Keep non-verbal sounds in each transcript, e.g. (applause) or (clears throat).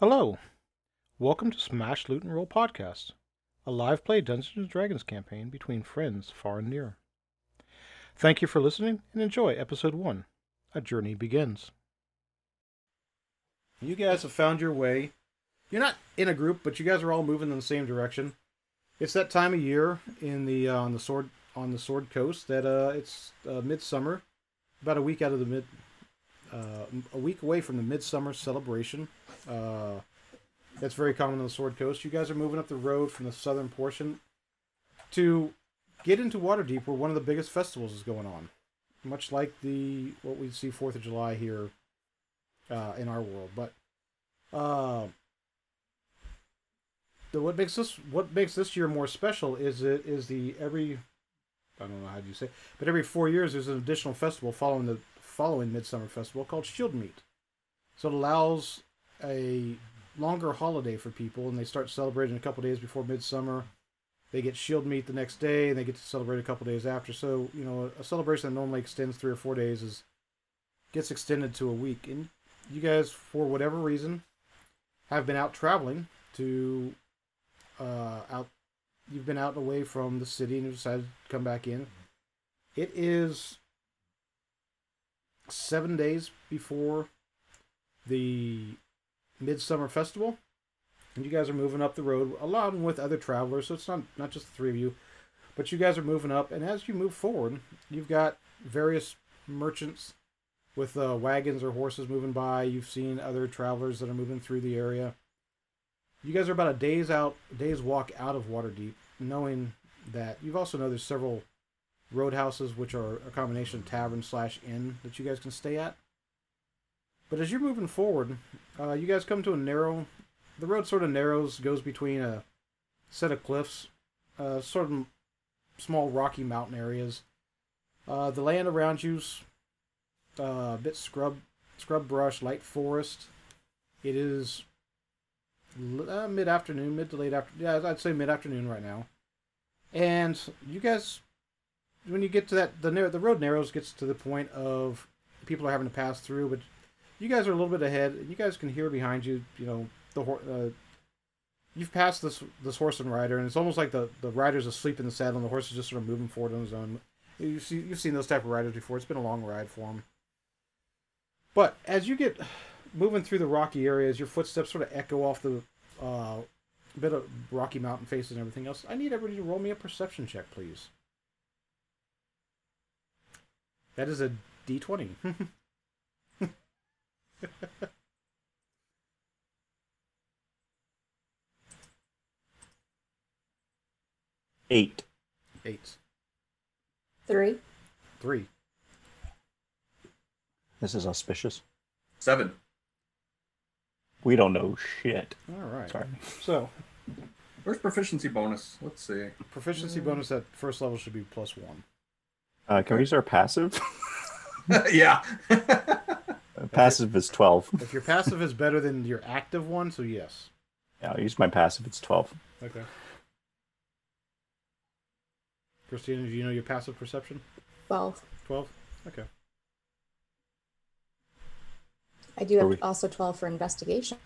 Hello. Welcome to Smash Loot and Roll Podcast, a live play Dungeons and Dragons campaign between friends far and near. Thank you for listening and enjoy episode 1. A journey begins. You guys have found your way. You're not in a group, but you guys are all moving in the same direction. It's that time of year in the uh, on the sword on the Sword Coast that uh, it's uh, midsummer, about a week out of the mid, uh, a week away from the midsummer celebration. Uh, that's very common on the Sword Coast. You guys are moving up the road from the southern portion to get into Waterdeep, where one of the biggest festivals is going on. Much like the what we see Fourth of July here uh, in our world, but uh, the what makes this what makes this year more special is it is the every I don't know how do you say, but every four years there's an additional festival following the following Midsummer Festival called Shield Meet. So it allows a longer holiday for people, and they start celebrating a couple days before Midsummer. They get Shield Meet the next day, and they get to celebrate a couple days after. So you know, a celebration that normally extends three or four days is gets extended to a week. And you guys, for whatever reason, have been out traveling to uh, out. You've been out away from the city, and you decided to come back in. It is seven days before the Midsummer Festival, and you guys are moving up the road along with other travelers. So it's not not just the three of you, but you guys are moving up. And as you move forward, you've got various merchants with uh, wagons or horses moving by. You've seen other travelers that are moving through the area. You guys are about a day's out, day's walk out of Waterdeep, knowing that you've also know there's several roadhouses, which are a combination of tavern slash inn that you guys can stay at. But as you're moving forward, uh, you guys come to a narrow. The road sort of narrows, goes between a set of cliffs, uh, sort of small rocky mountain areas. Uh, the land around you's uh, a bit scrub, scrub brush, light forest. It is uh, mid afternoon, mid to late after. Yeah, I'd say mid afternoon right now. And you guys, when you get to that, the the road narrows gets to the point of people are having to pass through, but you guys are a little bit ahead. And You guys can hear behind you. You know the uh, you've passed this this horse and rider, and it's almost like the the rider's asleep in the saddle, and the horse is just sort of moving forward on his own. You see, you've seen those type of riders before. It's been a long ride for him. But as you get moving through the rocky areas, your footsteps sort of echo off the uh, bit of rocky mountain faces and everything else. I need everybody to roll me a perception check, please. That is a D twenty. (laughs) Eight. Eight. Three. Three. This is auspicious. Seven. We don't know shit. All right. Sorry. So Where's proficiency bonus? Let's see. proficiency bonus at first level should be plus one. Uh, can we use our passive? (laughs) (laughs) yeah. Uh, passive is 12. If your passive is better than your active one, so yes. Yeah, I'll use my passive. It's 12. Okay. Christina, do you know your passive perception? Twelve. Twelve. Okay. I do have we- also twelve for investigation.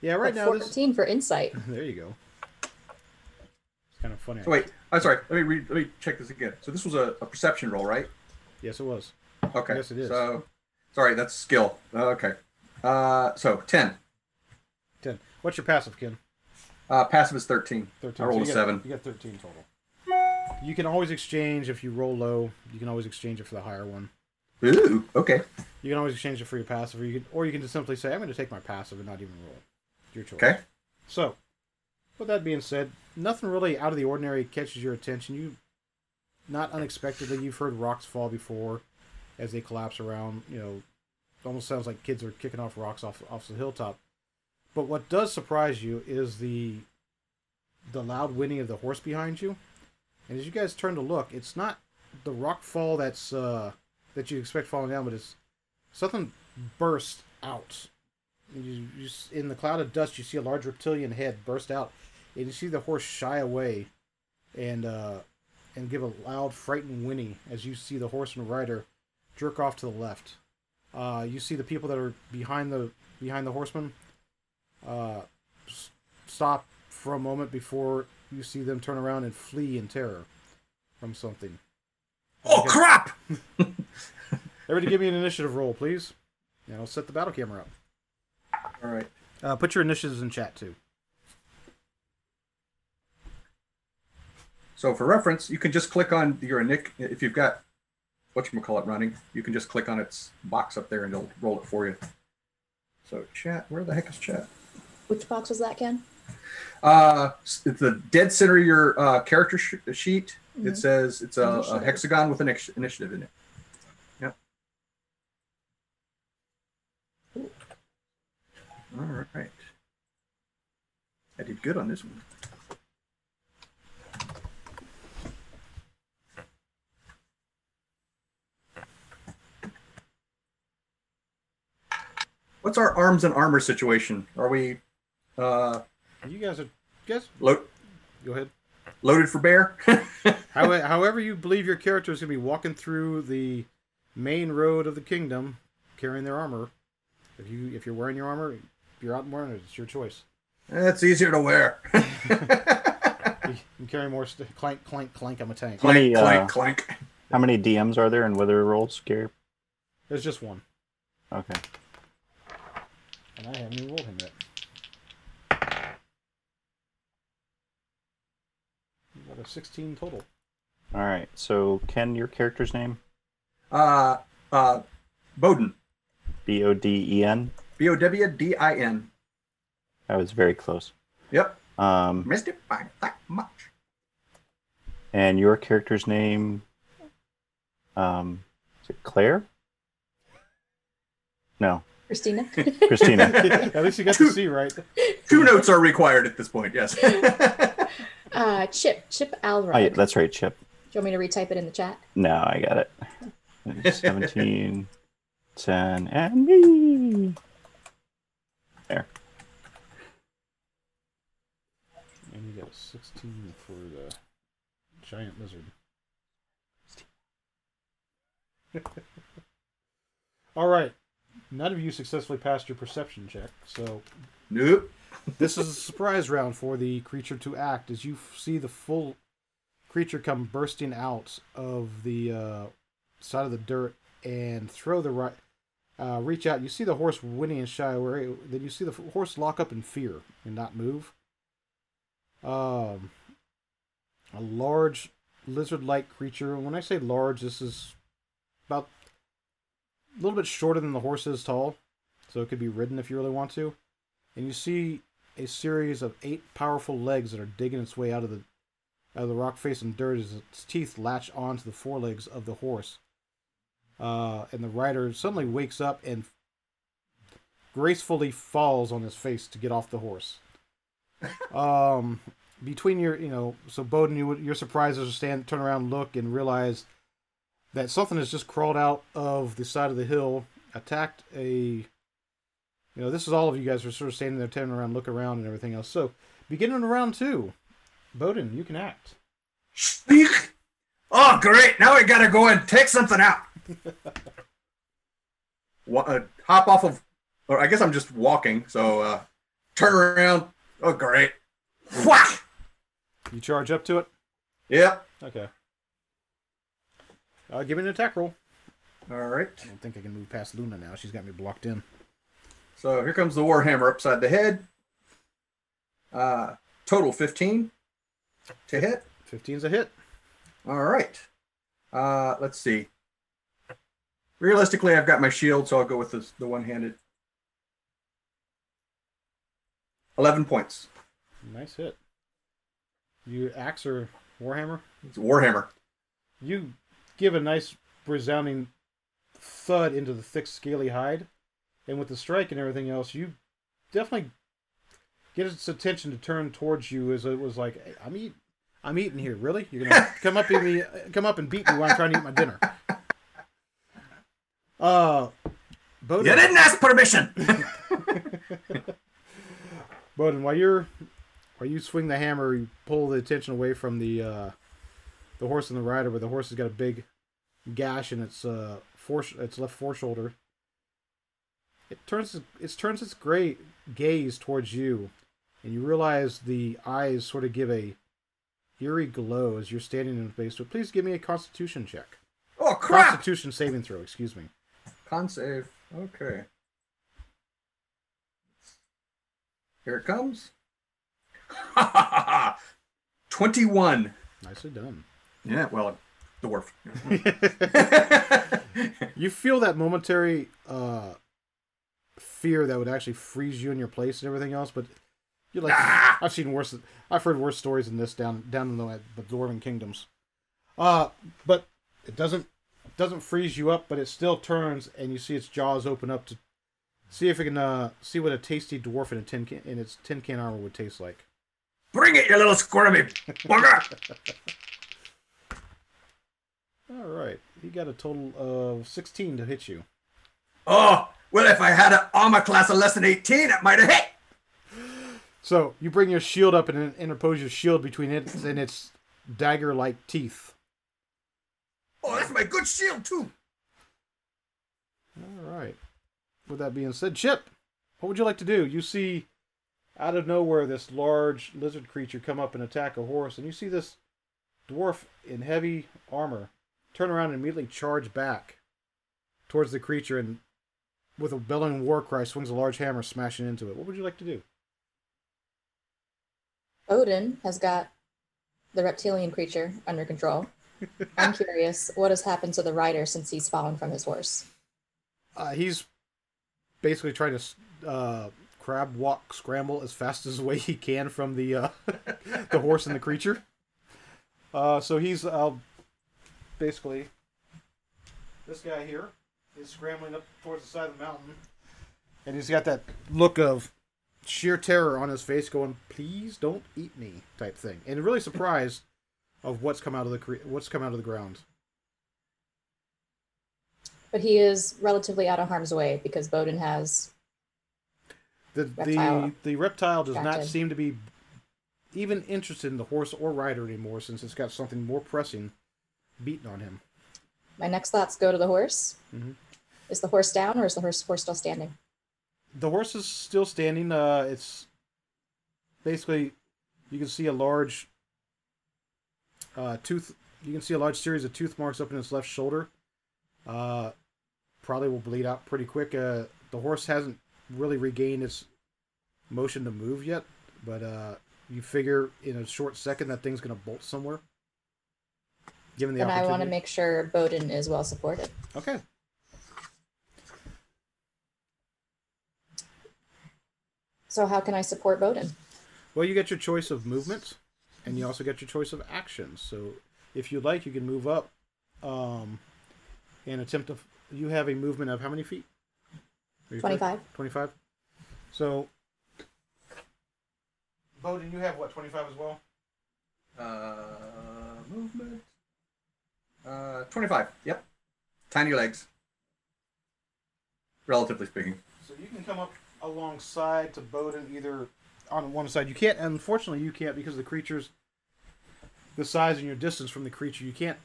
Yeah. Right but now, this. fourteen for insight. (laughs) There you go. Kind of funny. So wait. I'm sorry. Let me read. Let me check this again. So this was a, a perception roll, right? Yes, it was. Okay. Yes, it is. So, sorry, that's skill. Okay. Uh, so ten. Ten. What's your passive, Ken? Uh, passive is thirteen. Thirteen. I rolled So a got- seven. You got thirteen total. You can always exchange if you roll low. You can always exchange it for the higher one. Ooh. Okay. You can always exchange it for your passive, or you can, or you can just simply say, "I'm going to take my passive and not even roll." Your choice. Okay. So, with that being said, nothing really out of the ordinary catches your attention. You, not unexpectedly, you've heard rocks fall before, as they collapse around. You know, it almost sounds like kids are kicking off rocks off off the hilltop. But what does surprise you is the, the loud whinny of the horse behind you, and as you guys turn to look, it's not the rock fall that's uh, that you expect falling down, but it's something burst out you, you in the cloud of dust you see a large reptilian head burst out and you see the horse shy away and uh and give a loud frightened whinny as you see the horse and rider jerk off to the left uh you see the people that are behind the behind the horseman uh, s- stop for a moment before you see them turn around and flee in terror from something. Oh Okay. crap! (laughs) (laughs) Everybody, give me an initiative roll, please. And I'll set the battle camera up. All right. Uh, put your initiatives in chat too. So for reference, you can just click on your nick if you've got what you call it running. You can just click on its box up there and it'll roll it for you. So chat, where the heck is chat? Which box was that, Ken? Uh, it's the dead center of your uh, character sh- sheet. It Mhm. says it's a, a hexagon with an ex- initiative in it. Yep. All right. I did good on this one. What's our arms and armor situation? Are we uh, You guys are, guess. guys, lo- go ahead. loaded for bear? (laughs) How, however, you believe your character is going to be walking through the main road of the kingdom, carrying their armor. If you if you're wearing your armor, if you're out wearing it, it's your choice. That's easier to wear. (laughs) You can carry more st- clank, clank, clank. I'm a tank. How many, clank, uh, clank, clank. How many DMs are there in wither rolls, Gary? There's just one, Okay. And I haven't even rolled him yet. You got a 16 total. All right. So, Ken, your character's name? Uh, uh, Bowden. B O D E N. B O W D I N. That was very close. Yep. Um, Missed it by that much. and your character's name? Um, is it Claire? No, Christina? (laughs) Christina. At least you got to see right. Two notes are required at this point, yes. (laughs) uh, Chip. Chip Alrod. Oh, yeah, that's right, Chip. Do you want me to retype it in the chat? No, I got it. (laughs) 17, 10, and me. There. And you got a 16 for the giant lizard. All right. None of you successfully passed your perception check, so nope. this is a surprise round for the creature to act as you f- see the full creature come bursting out of the uh, side of the dirt and throw the right uh, reach out. You see the horse whinny and shy away then you see the f- horse lock up in fear and not move. Um a large lizard-like creature. When i say large this is about a little bit shorter than the horse is tall so it could be ridden if you really want to and you see a series of eight powerful legs that are digging its way out of the out of the rock face and dirt as its teeth latch onto the forelegs of the horse. Uh, and the rider suddenly wakes up and gracefully falls on his face to get off the horse. (laughs) um, between your, you know, so Bowden, you would, your surprises stand, turn around, look, and realize that something has just crawled out of the side of the hill, attacked a you know, this is all of you guys are sort of standing there, turning around, look around, and everything else. So, beginning of round two, Bowden, you can act. Speak. Oh, great. Now we gotta go and take something out. (laughs) Uh, hop off of, or I guess I'm just walking, so uh, turn around. Oh, great. Whack! You charge up to it. Yep. Okay. Uh, give me an attack roll. All right. I don't think I can move past Luna now. She's got me blocked in. So here comes the Warhammer upside the head. Uh, total 15 to hit. 15's a hit. All right. Uh, let's see. Realistically, I've got my shield, so I'll go with this, the one-handed. Eleven points. Nice hit. You axe or warhammer? It's a Warhammer. You give a nice resounding thud into the thick, scaly hide, and with the strike and everything else, you definitely get its attention to turn towards you. As it was like, "Hey, I'm eat, I'm eating here. Really? You're gonna (laughs) come up me, come up and beat me while I'm trying to eat my dinner? Uh, Bowden. You didn't ask permission. (laughs) Bowden, while you're while you swing the hammer, you pull the attention away from the uh, the horse and the rider, where the horse has got a big gash in its uh fore its left foreshoulder. It turns it turns its great gaze towards you, and you realize the eyes sort of give a eerie glow as you're standing in space. So please give me a Constitution check. Oh crap! Constitution saving throw. Excuse me. Con save. Okay. Here it comes. (laughs) 21. Nicely done. Yeah, well, dwarf. (laughs) you feel that momentary uh, fear that would actually freeze you in your place and everything else, but you're like, Ah! I've seen worse. I've heard worse stories than this down down in the, the dwarven kingdoms. Uh, but it doesn't doesn't freeze you up, but it still turns, and you see its jaws open up to see if it can uh, see what a tasty dwarf in a tin can in its tin can armor would taste like. Bring it, you little squirmy bugger! (laughs) All right, he got a total of sixteen to hit you. Oh, well, if I had an armor class of less than 18, it might have hit. So you bring your shield up and interpose your shield between it and its dagger-like teeth. Oh, that's my good shield, too. All right. With that being said, Chip, what would you like to do? You see out of nowhere this large lizard creature come up and attack a horse, and you see this dwarf in heavy armor turn around and immediately charge back towards the creature and with a bellowing war cry swings a large hammer smashing into it. What would you like to do? Odin has got the reptilian creature under control. (laughs) I'm curious, what has happened to the rider since he's fallen from his horse? Uh, he's basically trying to uh, crab walk, scramble as fast as the way he can from the uh, (laughs) the horse and the creature. Uh, so he's uh, basically this guy here is scrambling up towards the side of the mountain, and he's got that look of sheer terror on his face, going, "Please don't eat me," type thing, and really surprised of what's come out of the cre- what's come out of the ground. But he is relatively out of harm's way because Bowden has The Reptile. the the reptile does not seem to be even interested in the horse or rider anymore since it's got something more pressing beaten on him. my next thoughts go to the horse. Mhm. Is the horse down or is the horse, horse still standing? The horse is still standing. Uh, it's basically you can see a large uh, tooth. You can see a large series of tooth marks up in its left shoulder. Uh, probably will bleed out pretty quick. Uh, the horse hasn't really regained its motion to move yet, but uh, you figure in a short second that thing's going to bolt somewhere. Given the and I want to make sure Bowden is well supported. Okay. So how can I support Bowden? Well, you get your choice of movement, and you also get your choice of actions. So, if you'd like, you can move up, um, and attempt to. You have a movement of how many feet? Are you correct? 25. Twenty-five. So, Bowden, you have what? Twenty-five as well. Uh, movement. Uh, 25. Yep. Tiny legs. Relatively speaking. So you can come up alongside to Bowden either on one side. You can't, unfortunately, you can't because the creature's the size and your distance from the creature. You can't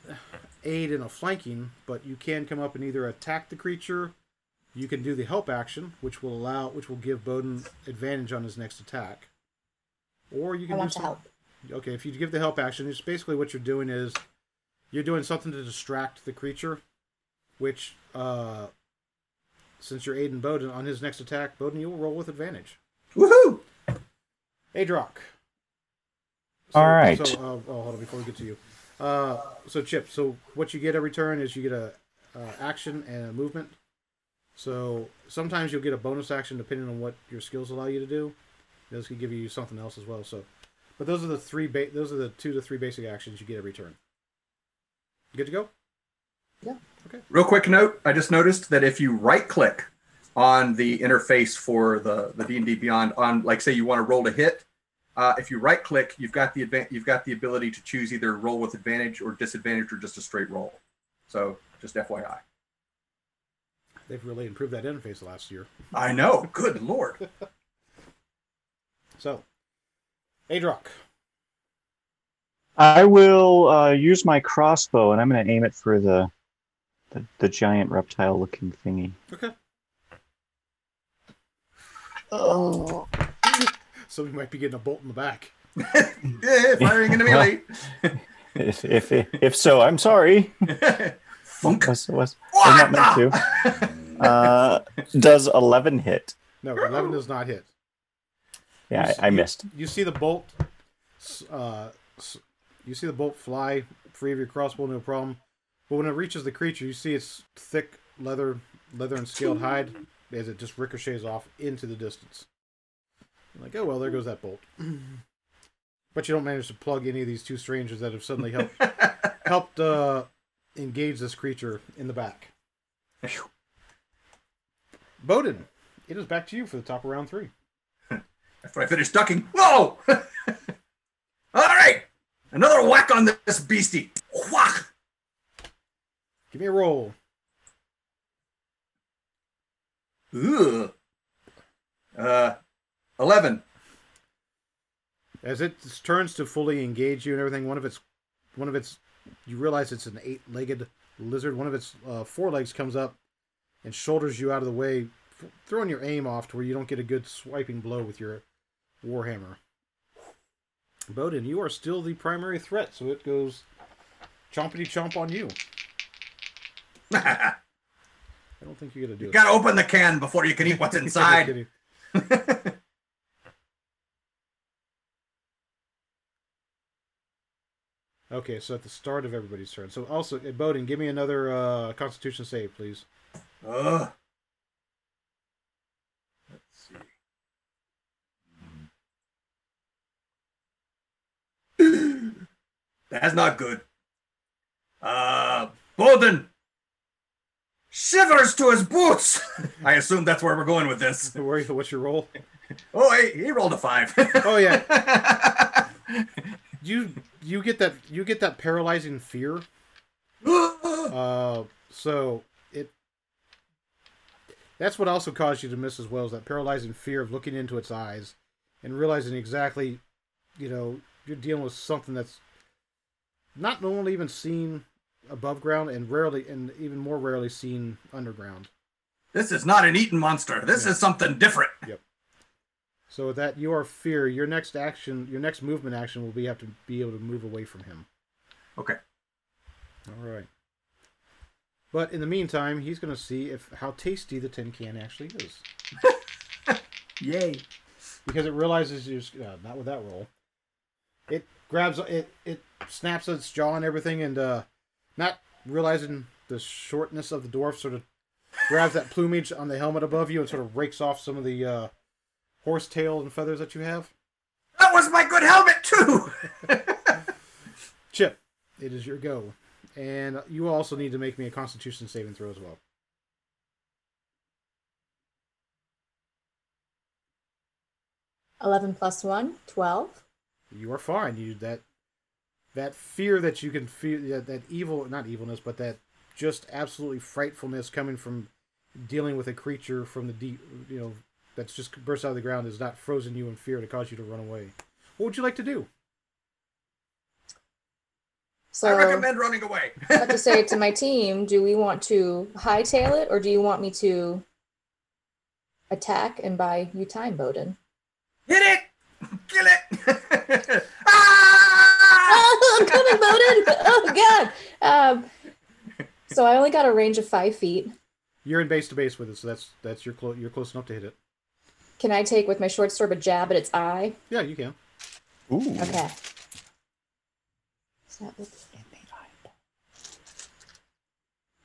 aid in a flanking, but you can come up and either attack the creature. You can do the help action, which will allow, which will give Bowden advantage on his next attack. Or you I can want do to some, help. Okay, if you give the help action, it's basically what you're doing is you're doing something to distract the creature, which uh, since you're aiding Bowden on his next attack, Bowden, you will roll with advantage. Woohoo! Adrock. All right. So, uh, oh, hold on before we get to you. Uh, so Chip, so what you get every turn is you get a uh, action and a movement. So sometimes you'll get a bonus action depending on what your skills allow you to do. Those could give you something else as well. So, but those are the three. Ba- those are the two to three basic actions you get every turn. Good to go. Yeah. Okay. Real quick note, I just noticed that if you right click on the interface for the the D&D Beyond on like say you want to roll to hit, uh, if you right click, you've got the advan- you've got the ability to choose either roll with advantage or disadvantage or just a straight roll. So, just FYI. They've really improved that interface last year. I know. Good lord. (laughs) So, Adrock. I will uh, use my crossbow, and I'm going to aim it for the, the the giant reptile-looking thingy. Okay. Oh. Somebody might be getting a bolt in the back. (laughs) Yeah, firing into melee. If, if if so, I'm sorry. (laughs) Funk. Was, was, was not meant to. (laughs) Uh, does 11 hit? No, 11 does not hit. Yeah, I, I missed. You see the bolt. Uh, s- you see the bolt fly free of your crossbow, no problem. But when it reaches the creature, you see its thick leather, leather and scaled (laughs) hide as it just ricochets off into the distance. You're like, oh well, there goes that bolt. (clears throat) but you don't manage to plug any of these two strangers that have suddenly helped (laughs) helped uh, engage this creature in the back. Bowden, it is back to you for the top of round three. (laughs) After I finish ducking. Whoa! Another whack on this beastie. Whack! Give me a roll. Ugh. Uh, 11. As it turns to fully engage you and everything, one of its, one of its, you realize it's an eight-legged lizard. One of its uh, forelegs comes up and shoulders you out of the way, f- throwing your aim off to where you don't get a good swiping blow with your warhammer. Bowden, you are still the primary threat, so it goes chompity chomp on you. (laughs) I don't think you're gonna do you it. gotta open the can before you can eat what's (laughs) inside. (laughs) Okay, so at the start of everybody's turn. So also, Bowden, give me another uh, Constitution save, please. Ugh. Let's see. That's not good. Uh, Bowden shivers to his boots. (laughs) I assume that's where we're going with this. (laughs) Don't worry, what's your roll? Oh, hey, he rolled a five. (laughs) Oh yeah, you you get that you get that paralyzing fear. (gasps) Uh, so it that's what also caused you to miss as well is that paralyzing fear of looking into its eyes and realizing exactly, you know, you're dealing with something that's not normally even seen above ground and rarely and even more rarely seen underground. this is not an eaten monster. This Yeah. is something different. Yep. So with that, your fear, your next action, your next movement action will be have to be able to move away from him. Okay. All right. But in the meantime, he's going to see if how tasty the tin can actually is, (laughs) Yay. because it realizes you uh, not with that roll. It grabs it, it snaps its jaw and everything, and uh, not realizing the shortness of the dwarf, sort of grabs that plumage on the helmet above you and sort of rakes off some of the uh, horse tail and feathers that you have. That was my good helmet, too. (laughs) Chip, it is your go. And you also need to make me a constitution saving throw as well. Eleven plus one, twelve. You are fine. You that that fear that you can feel that, that evil not evilness, but that just absolutely frightfulness coming from dealing with a creature from the deep you know, that's just burst out of the ground is not frozen you in fear to cause you to run away. What would you like to do? So I recommend running away. I have to say to my team, do we want to hightail it or do you want me to attack and buy you time, Bowden? Hit it! (laughs) Kill it! ah! Oh, I'm coming, Bowden! Oh god. Um, so I only got a range of five feet. You're in base to base with it, so that's that's you're close you're close enough to hit it. Can I take with my short sword a jab at its eye? Yeah, you can. Ooh. Okay. So that would-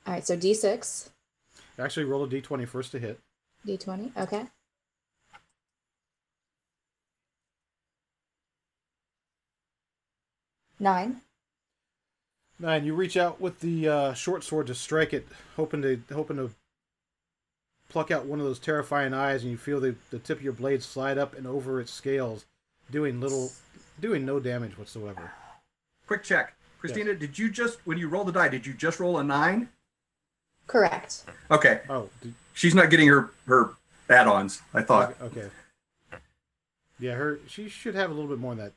All right, so D6, Actually roll a D twenty first to hit. D20. Okay. Nine. Nine, you reach out with the uh, short sword to strike it, hoping to hoping to pluck out one of those terrifying eyes, and you feel the, the tip of your blade slide up and over its scales, doing little, doing no damage whatsoever. Quick check. Christina, did you just, when you roll the die, did you just roll a nine? Correct. Okay. Oh, did, She's not getting her, her add ons, I thought. okay. Yeah, her she should have a little bit more than that.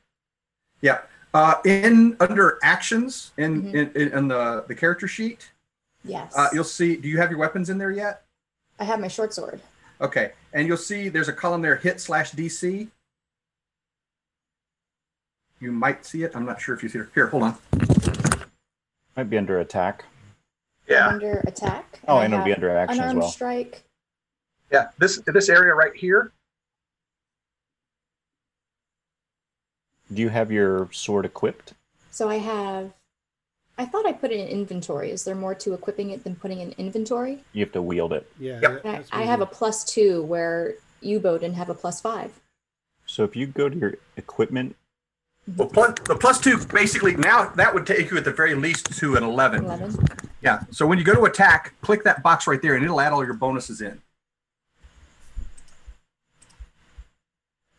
Yeah. Uh, in under actions in, Mhm. in, in, in the, the character sheet, Yes. uh, you'll see. Do you have your weapons in there yet? I have my short sword. Okay, and you'll see there's a column there, hit slash DC. You might see it. I'm not sure if you see it. Here, hold on. Might be under attack. Yeah, Under attack. Oh, I and it'll be under action as unarmed well. strike. yeah. This this area right here. Do you have your sword equipped? So I have. I thought I put it in inventory. Is there more to equipping it than putting in inventory? You have to wield it. Yeah. Yep. I, I have a plus two where you, Bowden, have a plus five. So if you go to your equipment, Well, plus, the plus two basically now that would take you at the very least to an 11. 11. Yeah. So when you go to attack, click that box right there, and it'll add all your bonuses in.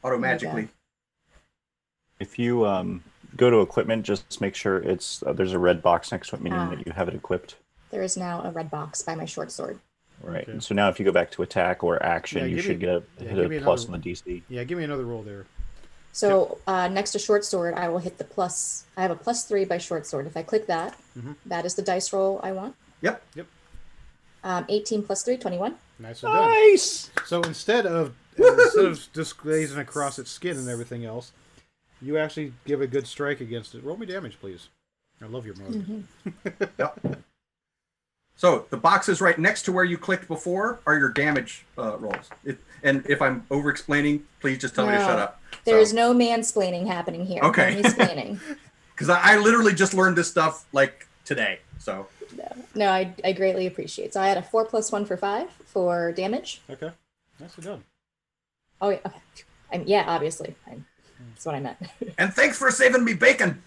Auto magically. If you um, go to equipment, just make sure it's uh, there's a red box next to it, meaning Ah. that you have it equipped. There is now a red box by my short sword. Right. Okay. So now if you go back to attack or action, Yeah, you should me- get a yeah, hit a plus on the DC. Yeah, give me another roll there. So uh, next to short sword, I will hit the plus. I have a plus three by short sword. If I click that, Mhm. that is the dice roll I want. Yep. Yep. Um, 18 plus 3, 21. Nice and done. Nice. So instead of (laughs) instead of just glazing across its skin and everything else, you actually give a good strike against it. Roll me damage, please. I love your mode. (laughs) Yep. So the boxes right next to where you clicked before are your damage uh, rolls. It, and if I'm over explaining, please just tell me to shut up. There is no mansplaining happening here. Okay. Only splaining. Because (laughs) I, I literally just learned this stuff like today. So no, no I, I greatly appreciate. So I had a 4 plus 1 for 5 for damage. Okay, nicely done. Oh, yeah. Okay. I'm, yeah, obviously. I, that's what I meant. (laughs) and thanks for saving me bacon.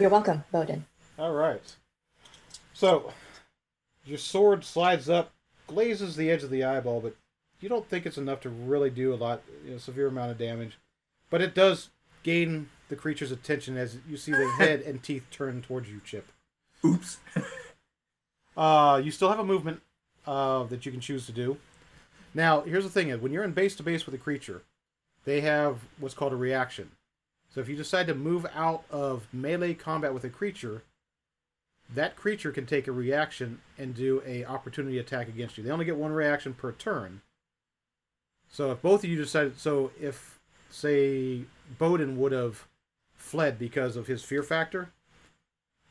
You're welcome, Bowden. All right. So your sword slides up, glazes the edge of the eyeball, but you don't think it's enough to really do a lot, you know, severe amount of damage. But it does gain the creature's attention as you see the head and teeth turn towards you, Chip. Oops. (laughs) Uh, you still have a movement uh, that you can choose to do. Now, here's the thing: when you're in base to base with a creature, they have what's called a reaction. So if you decide to move out of melee combat with a creature, that creature can take a reaction and do a opportunity attack against you. They only get one reaction per turn. So if both of you decided, so if say Bowden would have fled because of his fear factor,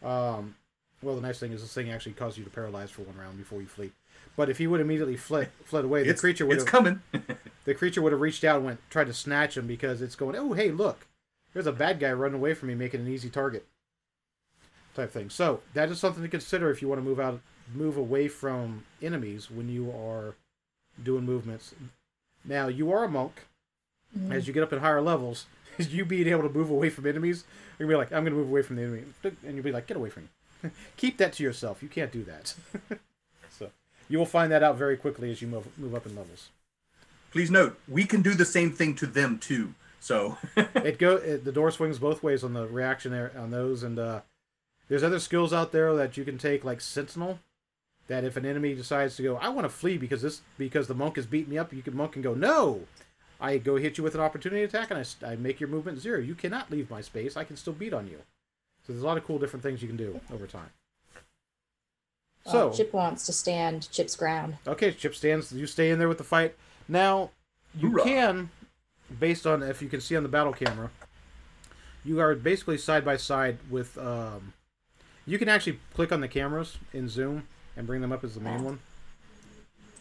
um, well, the nice thing is this thing actually caused you to paralyze for one round before you flee. But if he would immediately fled fled away, the It's, creature would it's have coming. (laughs) the creature would have reached out and went tried to snatch him because it's going, oh hey look, there's a bad guy running away from me, making an easy target. Type thing. So that is something to consider if you want to move out, move away from enemies when you are doing movements. Now you are a monk. Mm-hmm. As you get up in higher levels, (laughs) you being able to move away from enemies, you're gonna be like, I'm gonna move away from the enemy, and you'll be like, get away from me. (laughs) Keep that to yourself. You can't do that. (laughs) so you will find that out very quickly as you move move up in levels. Please note, we can do the same thing to them too. So (laughs) it go it, the door swings both ways on the reaction there on those and uh there's other skills out there that you can take like sentinel that if an enemy decides to go i want to flee because this because the monk has beat me up you can monk can go no i go hit you with an opportunity attack and I, I make your movement zero you cannot leave my space i can still beat on you so there's a lot of cool different things you can do over time so Uh, Chip wants to stand Chip's ground. Okay, Chip stands. You stay in there with the fight. Now, you Hoorah. can, based on if you can see on the battle camera, you are basically side by side with. Um, you can actually click on the cameras in Zoom and bring them up as the main one.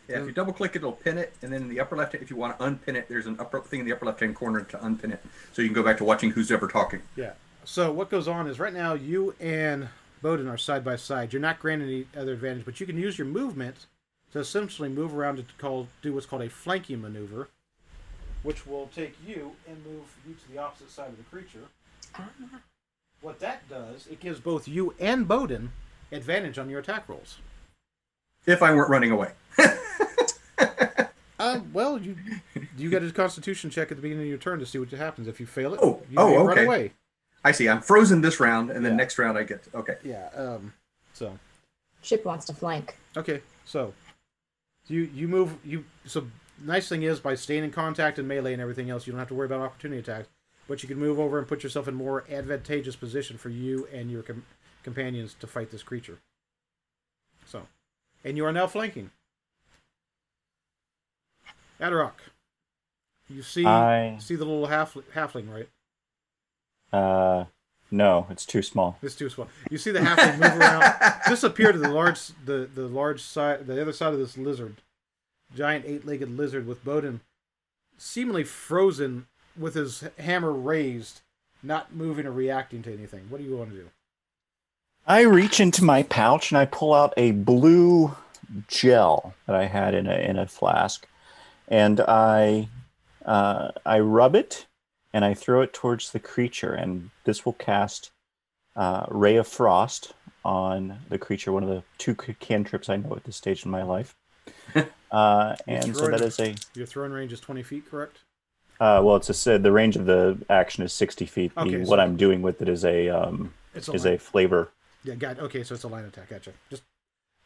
yeah, if you double click it, it'll pin it, and then in the upper left, if you want to unpin it, there's an upper thing in the upper left hand corner to unpin it, so you can go back to watching who's ever talking. Yeah. So what goes on is right now you and Bowden are side by side. You're not granted any other advantage, but you can use your movement to essentially move around to call do what's called a flanking maneuver, which will take you and move you to the opposite side of the creature. What that does, it gives both you and Bowden advantage on your attack rolls. If I weren't running away. Uh, (laughs) well, you you get a Constitution check at the beginning of your turn to see what happens. If you fail it, Oh, you oh, may run away. I see. I'm frozen this round, and then Yeah. next round I get. Okay. Yeah. Um. So Chip wants to flank. Okay, so you you move you so nice thing is by staying in contact and melee and everything else, you don't have to worry about opportunity attacks. But you can move over and put yourself in more advantageous position for you and your com- companions to fight this creature. So, and you are now flanking. Adderok, you see I see the little half halfling, right? Uh no, it's too small. It's too small. You see the halfling move around, (laughs) disappear to the large the the large side the other side of this lizard, giant eight legged lizard with Bowden, seemingly frozen with his hammer raised, not moving or reacting to anything. What do you want to do? I reach into my pouch and I pull out a blue gel that I had in a in a flask, and I uh, I rub it and I throw it towards the creature, and this will cast uh, Ray of Frost on the creature. One of the two cantrips I know at this stage in my life. (laughs) Uh, and so that is a Your throwing range is twenty feet, correct? uh, well, it's a the range of the action is sixty feet. The, so- what I'm doing with it is a um, is line. a flavor. Yeah, got okay. So it's a line attack. Gotcha. Just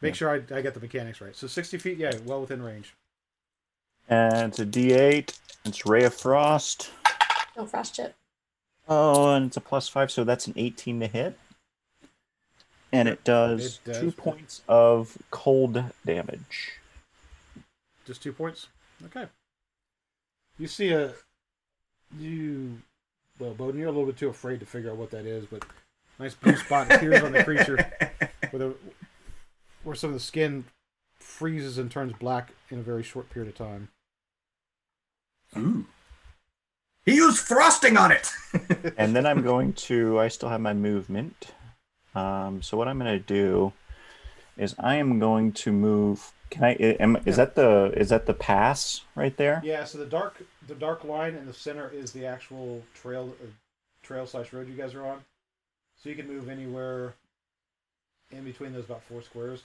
make sure I, I get the mechanics right. So sixty feet, yeah, well within range. And it's a D8. It's Ray of Frost. No frost chip. Oh, and it's a plus five, so that's an 18 to hit. And it does, It does. two points of cold damage. Just two points. Okay. You see a you well, Bowden, you're a little bit too afraid to figure out what that is, but nice blue spot appears on the creature (laughs) where the where some of the skin freezes and turns black in a very short period of time. Ooh. He used frosting on it. (laughs) and then I'm going to, I still have my movement. Um, so what I'm going to do is I am going to move. Can I, am, is that the, is that the pass right there? Yeah, so the dark the dark line in the center is the actual trail uh, trail slash road you guys are on. So you can move anywhere in between those about four squares.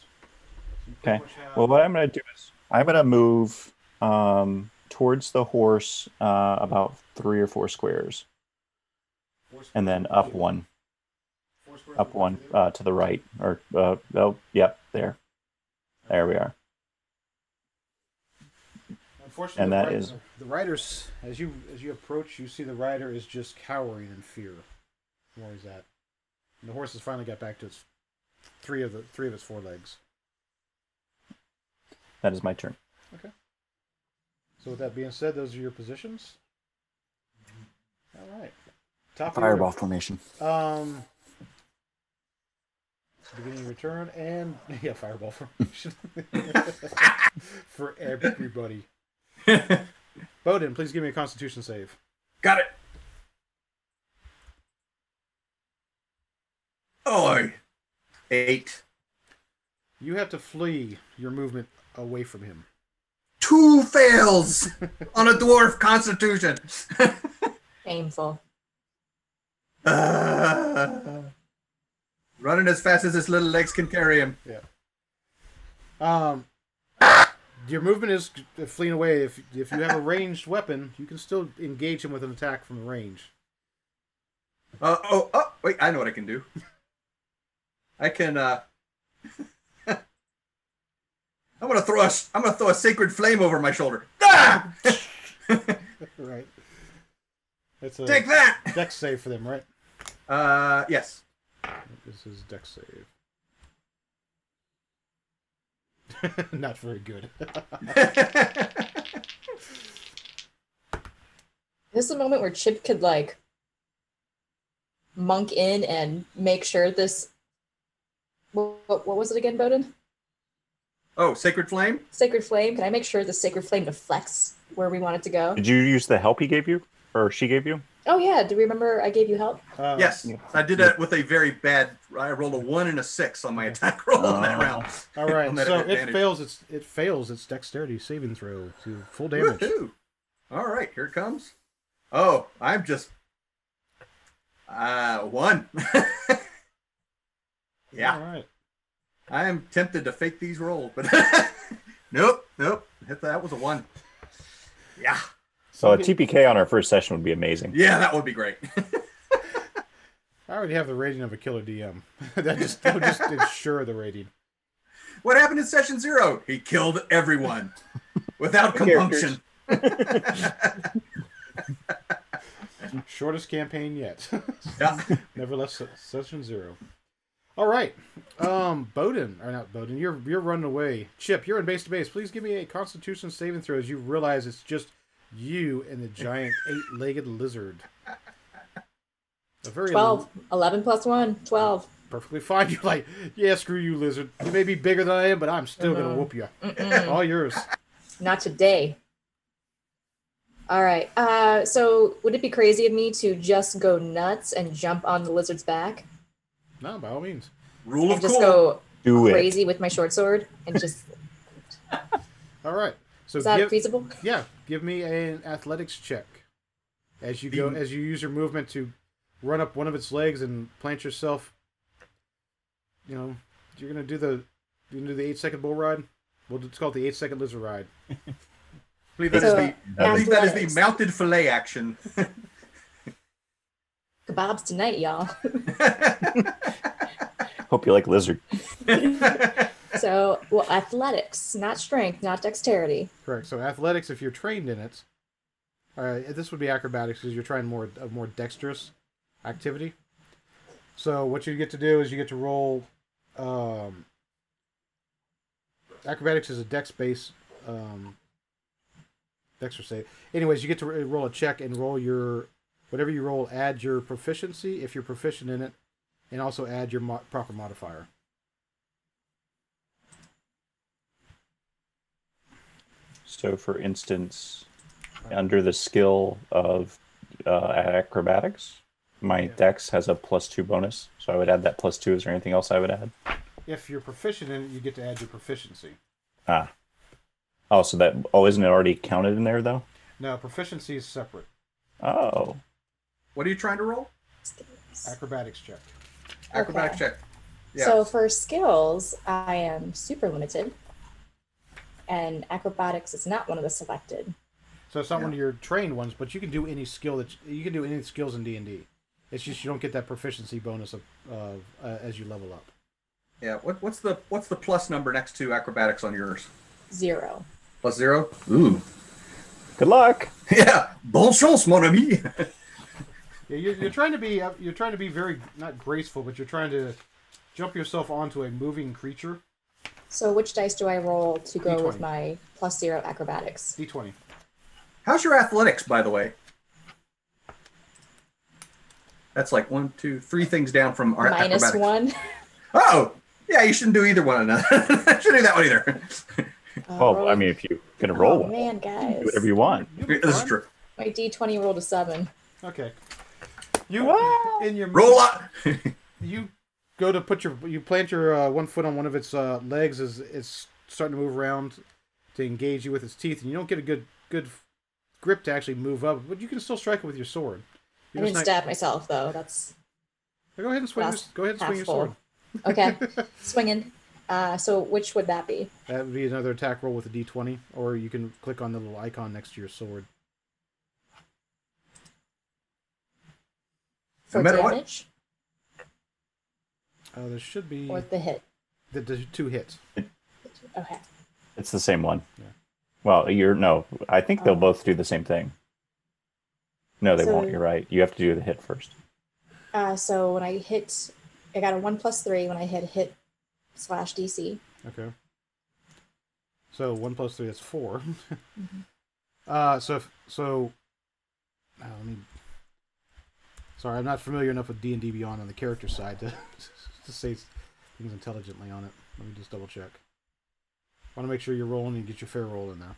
So Okay. have- Well, what I'm going to do is I'm going to move um, towards the horse uh, about three or four squares, four and then up one, four up one uh, to the right, or uh, oh, yep, there, there we are. Unfortunately, and the that ri- is- the riders. As you as you approach, you see the rider is just cowering in fear Where is that? And the horse has finally got back to its three of the three of its four legs. That is my turn. So with that being said, those are your positions. All right. Top of your- Fireball formation. Um, beginning of your turn and (laughs) yeah, fireball formation (laughs) for everybody. (laughs) Bowden, please give me a Constitution save. Got it. Oh, eight. You have to flee your movement away from him. Two fails on a dwarf constitution. (laughs) Painful. Uh, running as fast as his little legs can carry him. Yeah. Um, your movement is fleeing away. If if you have a ranged weapon, you can still engage him with an attack from the range. Uh, oh, oh, wait, I know what I can do. I can, uh, I'm gonna throw a, I'm gonna throw a sacred flame over my shoulder. Ah! (laughs) right. It's a Take that! dex save for them, right? Uh, yes. This is dex save. (laughs) Not very good. (laughs) This is a moment where Chip could like monk in and make sure this. What, what, what was it again, Bowden? Oh, sacred flame? Sacred flame. Can I make sure the sacred flame deflects where we want it to go? Did you use the help he gave you, or she gave you? Oh yeah. Do we remember I gave you help? Uh, Yes. yeah. I did that with a very bad, I rolled a one and a six on my attack (laughs) roll on that Oh. round. All right. On that So it fails its it fails its dexterity saving throw to full damage. Woohoo. All right, here it comes. Oh, I'm just uh one. (laughs) yeah, All right. I am tempted to fake these rolls, but (laughs) nope, nope. Hit that was a one. Yeah, So a TPK on our first session would be amazing. yeah, that would be great. I already have the rating of a killer DM. (laughs) that just that would just ensure the rating. what happened in session zero? He killed everyone without compunction. (laughs) Shortest campaign yet. Yeah. Never left session zero. All right. Um, Bowden, or not Bowden, you're you're running away. Chip, you're in base to base. Please give me a Constitution saving throw as you realize it's just you and the giant (laughs) eight-legged lizard. A very 12. 11 plus 1. 12. perfectly fine. (laughs) You're like, yeah, screw you, lizard. You may be bigger than I am, but I'm still gonna whoop you. Mm-mm. All yours. Not today. All right. Uh, so would it be crazy of me to just go nuts and jump on the lizard's back No, by all means. Rule and of just cool. go Do it. crazy with my short sword and just (laughs) All right. So is that give, feasible? yeah, give me an athletics check as you go The- as you use your movement to run up one of its legs and plant yourself. You know, you're gonna do the you're gonna do the eight second bull ride. Well, it's called the eight second lizard ride. I (laughs) believe that is So, the I believe that is the mounted fillet action. (laughs) Kebabs tonight, y'all. (laughs) Hope you like lizard. so, well, athletics, not strength, not dexterity. Correct. So athletics, if you're trained in it, uh, this would be acrobatics because you're trying more a more dexterous activity. So what you get to do is you get to roll. Um, acrobatics is a dex base. Um, dex save. Anyways, you get to roll a check and roll your whatever you roll. Add your proficiency if you're proficient in it, and also add your mo- proper modifier. So, for instance, under the skill of uh, acrobatics, my Yeah. dex has a plus two bonus. So I would add that plus two. Is there anything else I would add? If you're proficient in it, you get to add your proficiency. Ah. Oh, so that. Oh, isn't it already counted in there, though? No, proficiency is separate. Oh. What are you trying to roll? Acrobatics check. Acrobatic Okay. check. Yeah. So for skills, I am super limited, and acrobatics is not one of the selected. So it's not Yeah. one of your trained ones, but you can do any skill that you can do any skills in D and D. It's just you don't get that proficiency bonus of, of uh, as you level up. yeah. What, what's the what's the plus number next to acrobatics on yours? Zero. Plus zero. Ooh. Good luck. (laughs) Yeah. Bon chance, mon ami. (laughs) Yeah, you're, you're trying to be uh, you're trying to be very not graceful, but you're trying to jump yourself onto a moving creature. So which dice do I roll to go D20. with my plus zero acrobatics? D twenty. How's your athletics, by the way? That's like one, two, three things down from our Minus acrobatics. one. (laughs) Oh, yeah. You shouldn't do either one. Of them. (laughs) shouldn't do that one either. Well, I mean, if you're gonna roll oh one, man, do whatever you want. This is true. my D twenty rolled a seven. Okay. You Wow. in your Roll up. (laughs) you go to put your you plant your uh, one foot on one of its uh, legs as it's starting to move around to engage you with its teeth, and you don't get a good good grip to actually move up, but you can still strike it with your sword. I You're didn't not- stab myself though. That's Go ahead and swing. Your, go ahead and swing your full. sword. okay. (laughs) Swinging. Uh, so which would that be? That would be another attack roll with a d20, or you can click on the little icon next to your sword. For matter what- damage Uh, there should be or the hit? the, the two hits. Okay. It's the same one. Yeah. Well, you're no. I think they'll Oh. both do the same thing. No, they So- won't. You're right. You have to do the hit first. Uh, so when I hit, I got a one plus three when I hit hit slash DC. Okay. So one plus three, is 4 (laughs) Uh, so if, so. Uh, let me. Sorry, I'm not familiar enough with D and D Beyond on the character side to (laughs) to say things intelligently on it. Let me just double check. I Want to make sure you're rolling and get your fair roll in there.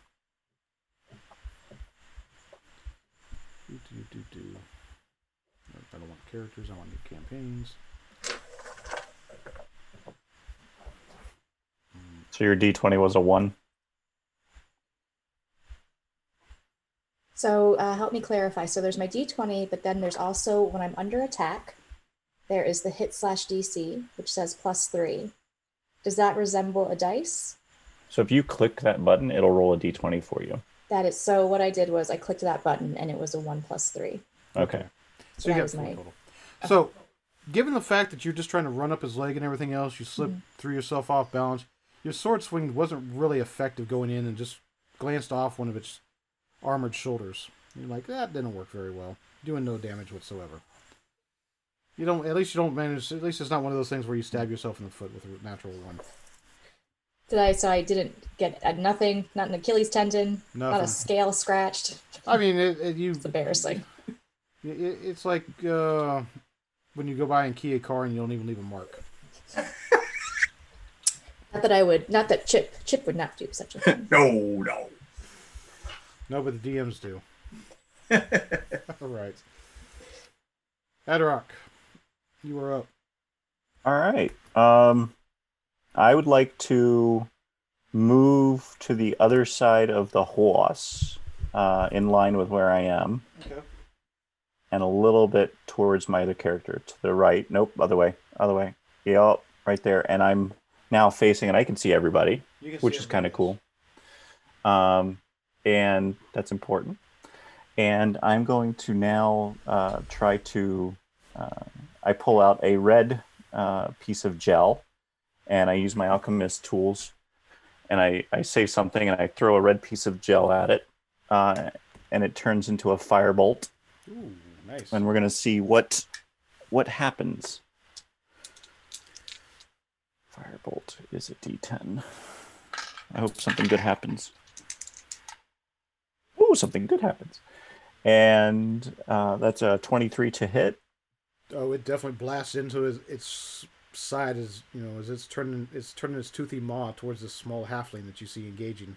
Do, do, do, do. I don't want characters. I want new campaigns. So your D20 was a one. So uh, help me clarify. So there's my D20, but then there's also when I'm under attack, there is the hit slash DC, which says plus three. Does that resemble a dice? So if you click that button, it'll roll a D20 for you. That is so. What I did was I clicked that button and it was a one plus three. Okay. So So you that got was my total. So, given the fact that you're just trying to run up his leg and everything else, you slip threw yourself off balance. Your sword swing wasn't really effective going in and just glanced off one of its armored shoulders. You're like, that didn't work very well, doing no damage whatsoever. You don't. At least you don't manage. At least it's not one of those things where you stab yourself in the foot with a natural one. Did I? So I didn't get uh, nothing. Not an Achilles tendon. Nothing. Not a scale scratched. I mean, it, it, you. It's embarrassing. (laughs) It, it's like uh, when you go by and key a car and you don't even leave a mark. (laughs) Not that I would. Not that Chip. Chip would not do such a thing. (laughs) No, no. No, but the DMs do. (laughs) All right. Adrock, you are up. All right. Um, I would like to move to the other side of the horse, uh, in line with where I am, Okay. and a little bit towards my other character to the right. Nope, other way, other way. Yep, right there. And I'm now facing, and I can see everybody, can which see is kind of cool. Um, and that's important. And I'm going to now uh, try to. Uh, I pull out a red uh, piece of gel, and I use my alchemist tools, and I, I say something, and I throw a red piece of gel at it, uh, and it turns into a firebolt, Ooh, nice. and we're gonna see what what happens. Firebolt is a D10. I hope something good happens. Ooh, something good happens. And uh, that's a 23 to hit. Oh, it definitely blasts into his, its side as you know as it's turning it's turning its toothy maw towards this small halfling that you see engaging.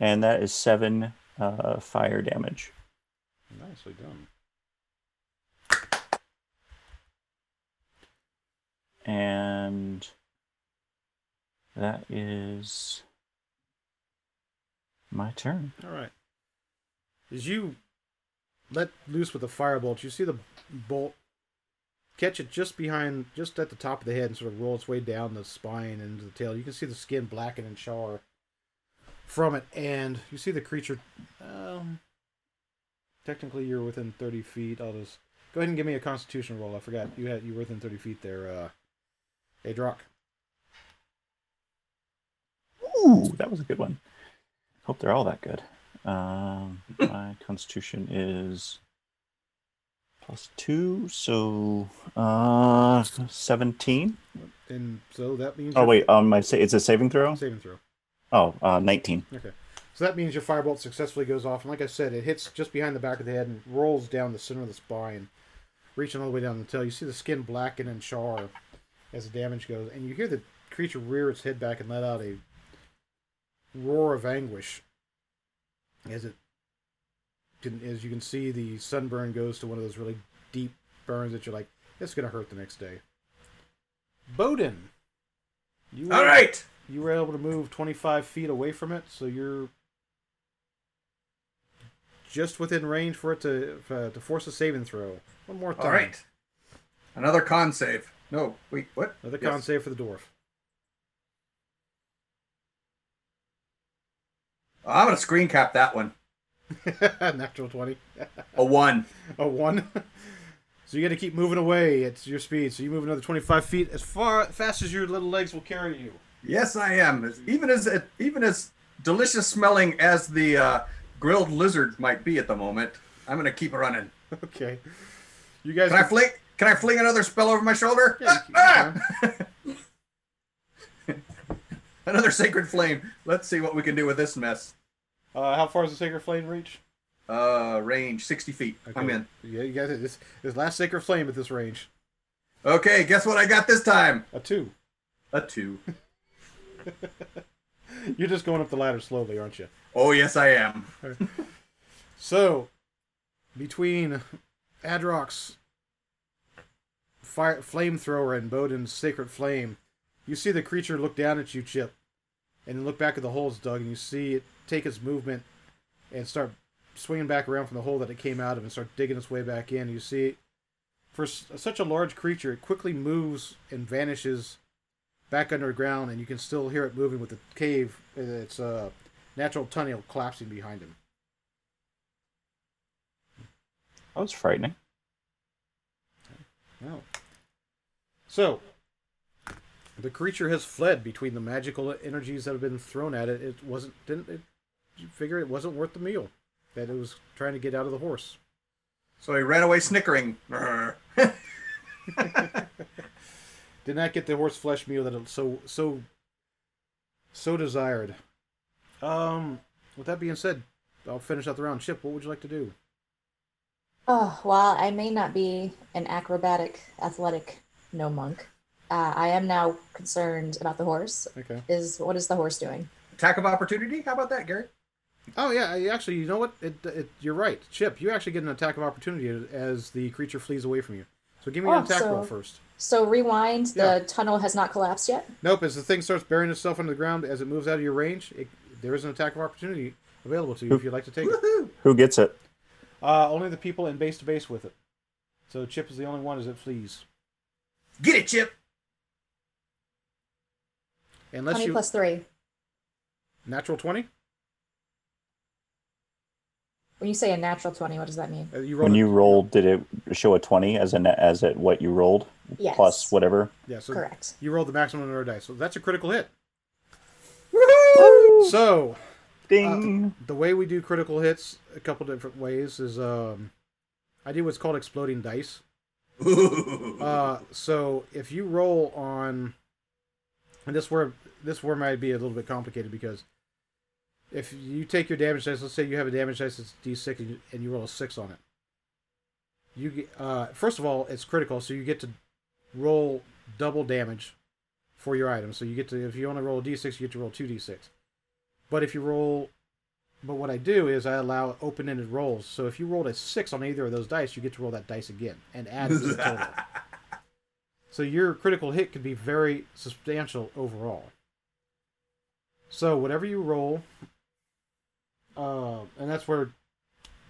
And that is seven uh, fire damage. Nicely done. And that is my turn. All right. As you let loose with the firebolt, you see the bolt catch it just behind, just at the top of the head, and sort of roll its way down the spine and into the tail. You can see the skin blacken and char from it, and you see the creature. Um, technically, you're within thirty feet. I'll just go ahead and give me a Constitution roll. I forgot you had you were within thirty feet there. Uh, Adrock. Ooh, that was a good one. Hope they're all that good. Um, my constitution is plus two, so uh, seventeen. And so that means Oh wait, um, my sa- it's a saving throw. saving throw. Oh, uh, 19. Okay. So that means your firebolt successfully goes off, and like I said, it hits just behind the back of the head and rolls down the center of the spine, reaching all the way down the tail. You see the skin blacken and char as the damage goes, and you hear the creature rear its head back and let out a roar of anguish as it can, as you can see the sunburn goes to one of those really deep burns that you're like, it's gonna hurt the next day. Bowden, you All were- right. you were able to move 25 feet away from it, so you're just within range for it to uh, to force a saving throw. One more time. All right. Another con save. No, wait, what? Another Yes. con save for the dwarf. I'm gonna screen cap that one. (laughs) Natural 20. A one. (laughs) A 1. (laughs) so you got to keep moving away at your speed. So you move another 25 feet as far fast as your little legs will carry you. Yes, I am. Even as even as delicious smelling as the uh, grilled lizard might be at the moment, I'm gonna keep running. Okay. You guys Can I fling? Can I fling another spell over my shoulder? Yeah, Ah! Another sacred flame. Let's see what we can do with this mess. uh, how far does the sacred flame reach? Uh, range sixty feet. I'm in. Yeah, you guys. This this last sacred flame at this range. Okay, guess what I got this time? A two. A two. (laughs) You're just going up the ladder slowly, aren't you? Oh yes, I am. (laughs) So, between Adrock's fire flamethrower and Bowden's sacred flame, you see the creature look down at you, Chip, and then look back at the holes dug, and you see it take its movement and start swinging back around from the hole that it came out of and start digging its way back in. You see, for such a large creature, it quickly moves and vanishes back underground, and you can still hear it moving with the cave, its uh, natural tunnel collapsing behind him. That was frightening. Oh. So, the creature has fled between the magical energies that have been thrown at it. It wasn't didn't it you figure it wasn't worth the meal that it was trying to get out of the horse. So he ran away snickering. (laughs) Did not get the horse flesh meal that it so so so desired. Um, with that being said, I'll finish out the round. Chip, what would you like to do? Oh, while I may not be an acrobatic, athletic no monk, uh, I am now concerned about the horse. Okay. Is what is the horse doing? Attack of opportunity. How about that, Gary? Oh yeah, actually, you know what? It, it, you're right, Chip. You actually get an attack of opportunity as the creature flees away from you. So give me an Oh, attack roll first. So rewind. Yeah. The tunnel has not collapsed yet. Nope. As the thing starts burying itself under the ground, as it moves out of your range, it, there is an attack of opportunity available to you if you'd like to take it. Who gets it? Uh, only the people in base to base with it. So Chip is the only one as it flees. Get it, Chip. Unless Twenty you plus three. natural twenty, When you say a natural twenty, what does that mean? uh, you roll. When you rolled, did it show a twenty as an as at what you rolled Yes. plus whatever? yeah, so Correct. you rolled the maximum number of dice. So that's a critical hit. Woohoo! So Ding. the way we do critical hits a couple different ways is um, I do what's called exploding dice. (laughs) Uh, so if you roll on, and this where this where might be a little bit complicated because if you take your damage dice, let's say you have a damage dice that's d6 and you, and you roll a six on it, you get uh, first of all it's critical, so you get to roll double damage for your item. So you get to if you only roll a d6, you get to roll two d6. But if you roll but what I do is I allow open-ended rolls. So if you rolled a six on either of those dice, you get to roll that dice again and add to the total. (laughs) So your critical hit could be very substantial overall. So whatever you roll, uh, and that's where,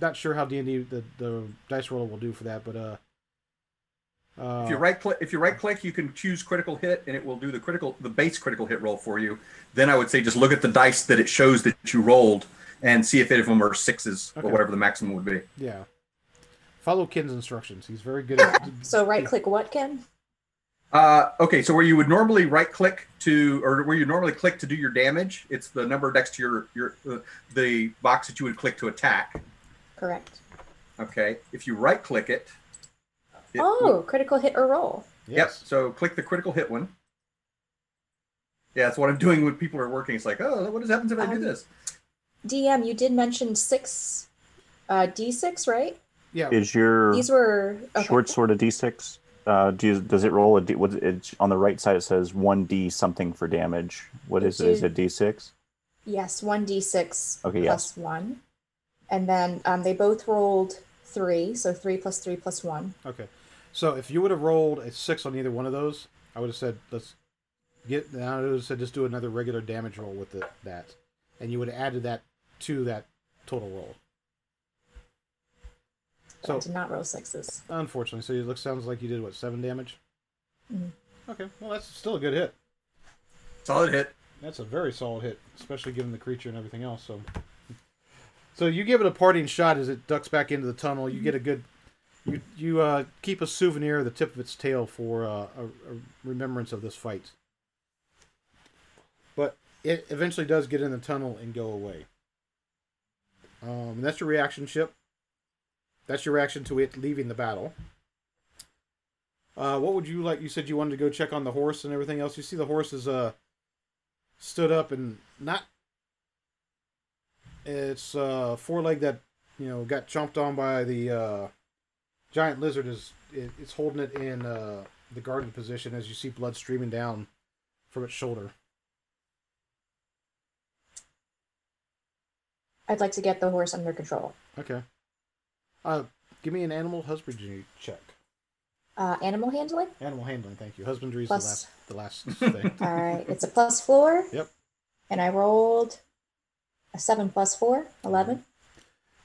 not sure how D and D the the dice roller will do for that, but uh, uh, If you right click, if you right click, you can choose critical hit, and it will do the critical, the base critical hit roll for you. Then I would say just look at the dice that it shows that you rolled, and see if any of them are sixes Okay. or whatever the maximum would be. yeah, follow Ken's instructions. He's very good at. (coughs) So right click what, Ken? Uh, okay, so where you would normally right click to, or where you normally click to do your damage, it's the number next to your your uh, the box that you would click to attack. Correct. Okay, if you right click it. it Oh, critical hit or roll. Yep. Yes. So click the critical hit one. Yeah, that's what I'm doing when people are working. It's like, oh, what happens if I do Um, this? DM, you did mention six, uh, D6, right? Yeah. Is your These were okay. short sword a d6? Uh, do you, does it roll a d? What it, on the right side it says one d something for damage. What is it? Is it d6? Yes, one D6 Okay, yes plus one, and then um, they both rolled three, so three plus three plus one. Okay. So if you would have rolled a six on either one of those, I would have said let's get. I would have said just do another regular damage roll with the, that, and you would have added that to that total roll. But I So did not roll sixes. unfortunately, so it looks sounds like you did what seven damage. Mhm. Okay, well that's still a good hit. Solid hit. That's a very solid hit, especially given the creature and everything else. So, so you give it a parting shot as it ducks back into the tunnel. You get a good, you you uh, keep a souvenir of the tip of its tail for uh, a, a remembrance of this fight. But it eventually does get in the tunnel and go away. Um, and that's your reaction Chip. That's your reaction to it leaving the battle. Uh, what would you like? You said you wanted to go check on the horse and everything else. You see the horse is uh stood up and not its uh foreleg that you know got chomped on by the uh giant lizard is it, it's holding it in uh the guarded position as you see blood streaming down from its shoulder I'd like to get the horse under control. okay uh give me an animal husbandry check Uh, animal handling. animal handling thank you husbandry is Plus- the last the last (laughs) thing All right, it's a plus four. Yep. And I rolled a seven plus four, 11.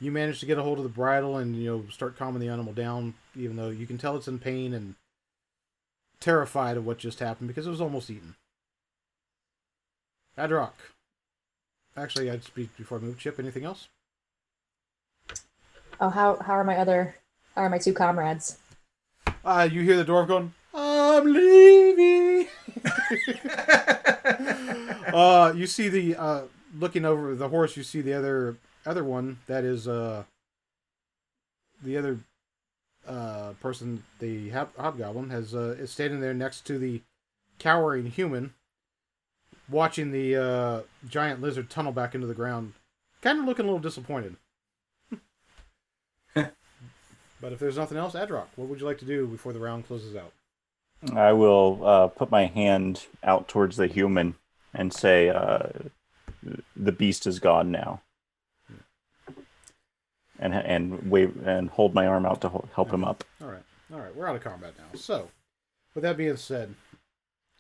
you manage to get a hold of the bridle and you know start calming the animal down even though you can tell it's in pain and terrified of what just happened because it was almost eaten adrock actually i'd speak before i move chip anything else Oh, how how are my other? How are my two comrades? uh you hear the dwarf going i'm leaving (laughs) uh you see the uh looking over the horse you see the other other one that is uh the other uh, person, the hob- hobgoblin, has uh, is standing there next to the cowering human, watching the uh, giant lizard tunnel back into the ground, kind of looking a little disappointed. But if there's nothing else, Adrock, what would you like to do before the round closes out? I will uh, put my hand out towards the human and say, uh, "The beast is gone now," and and wave and hold my arm out to help him up. All right, all right, we're out of combat now. So, with that being said,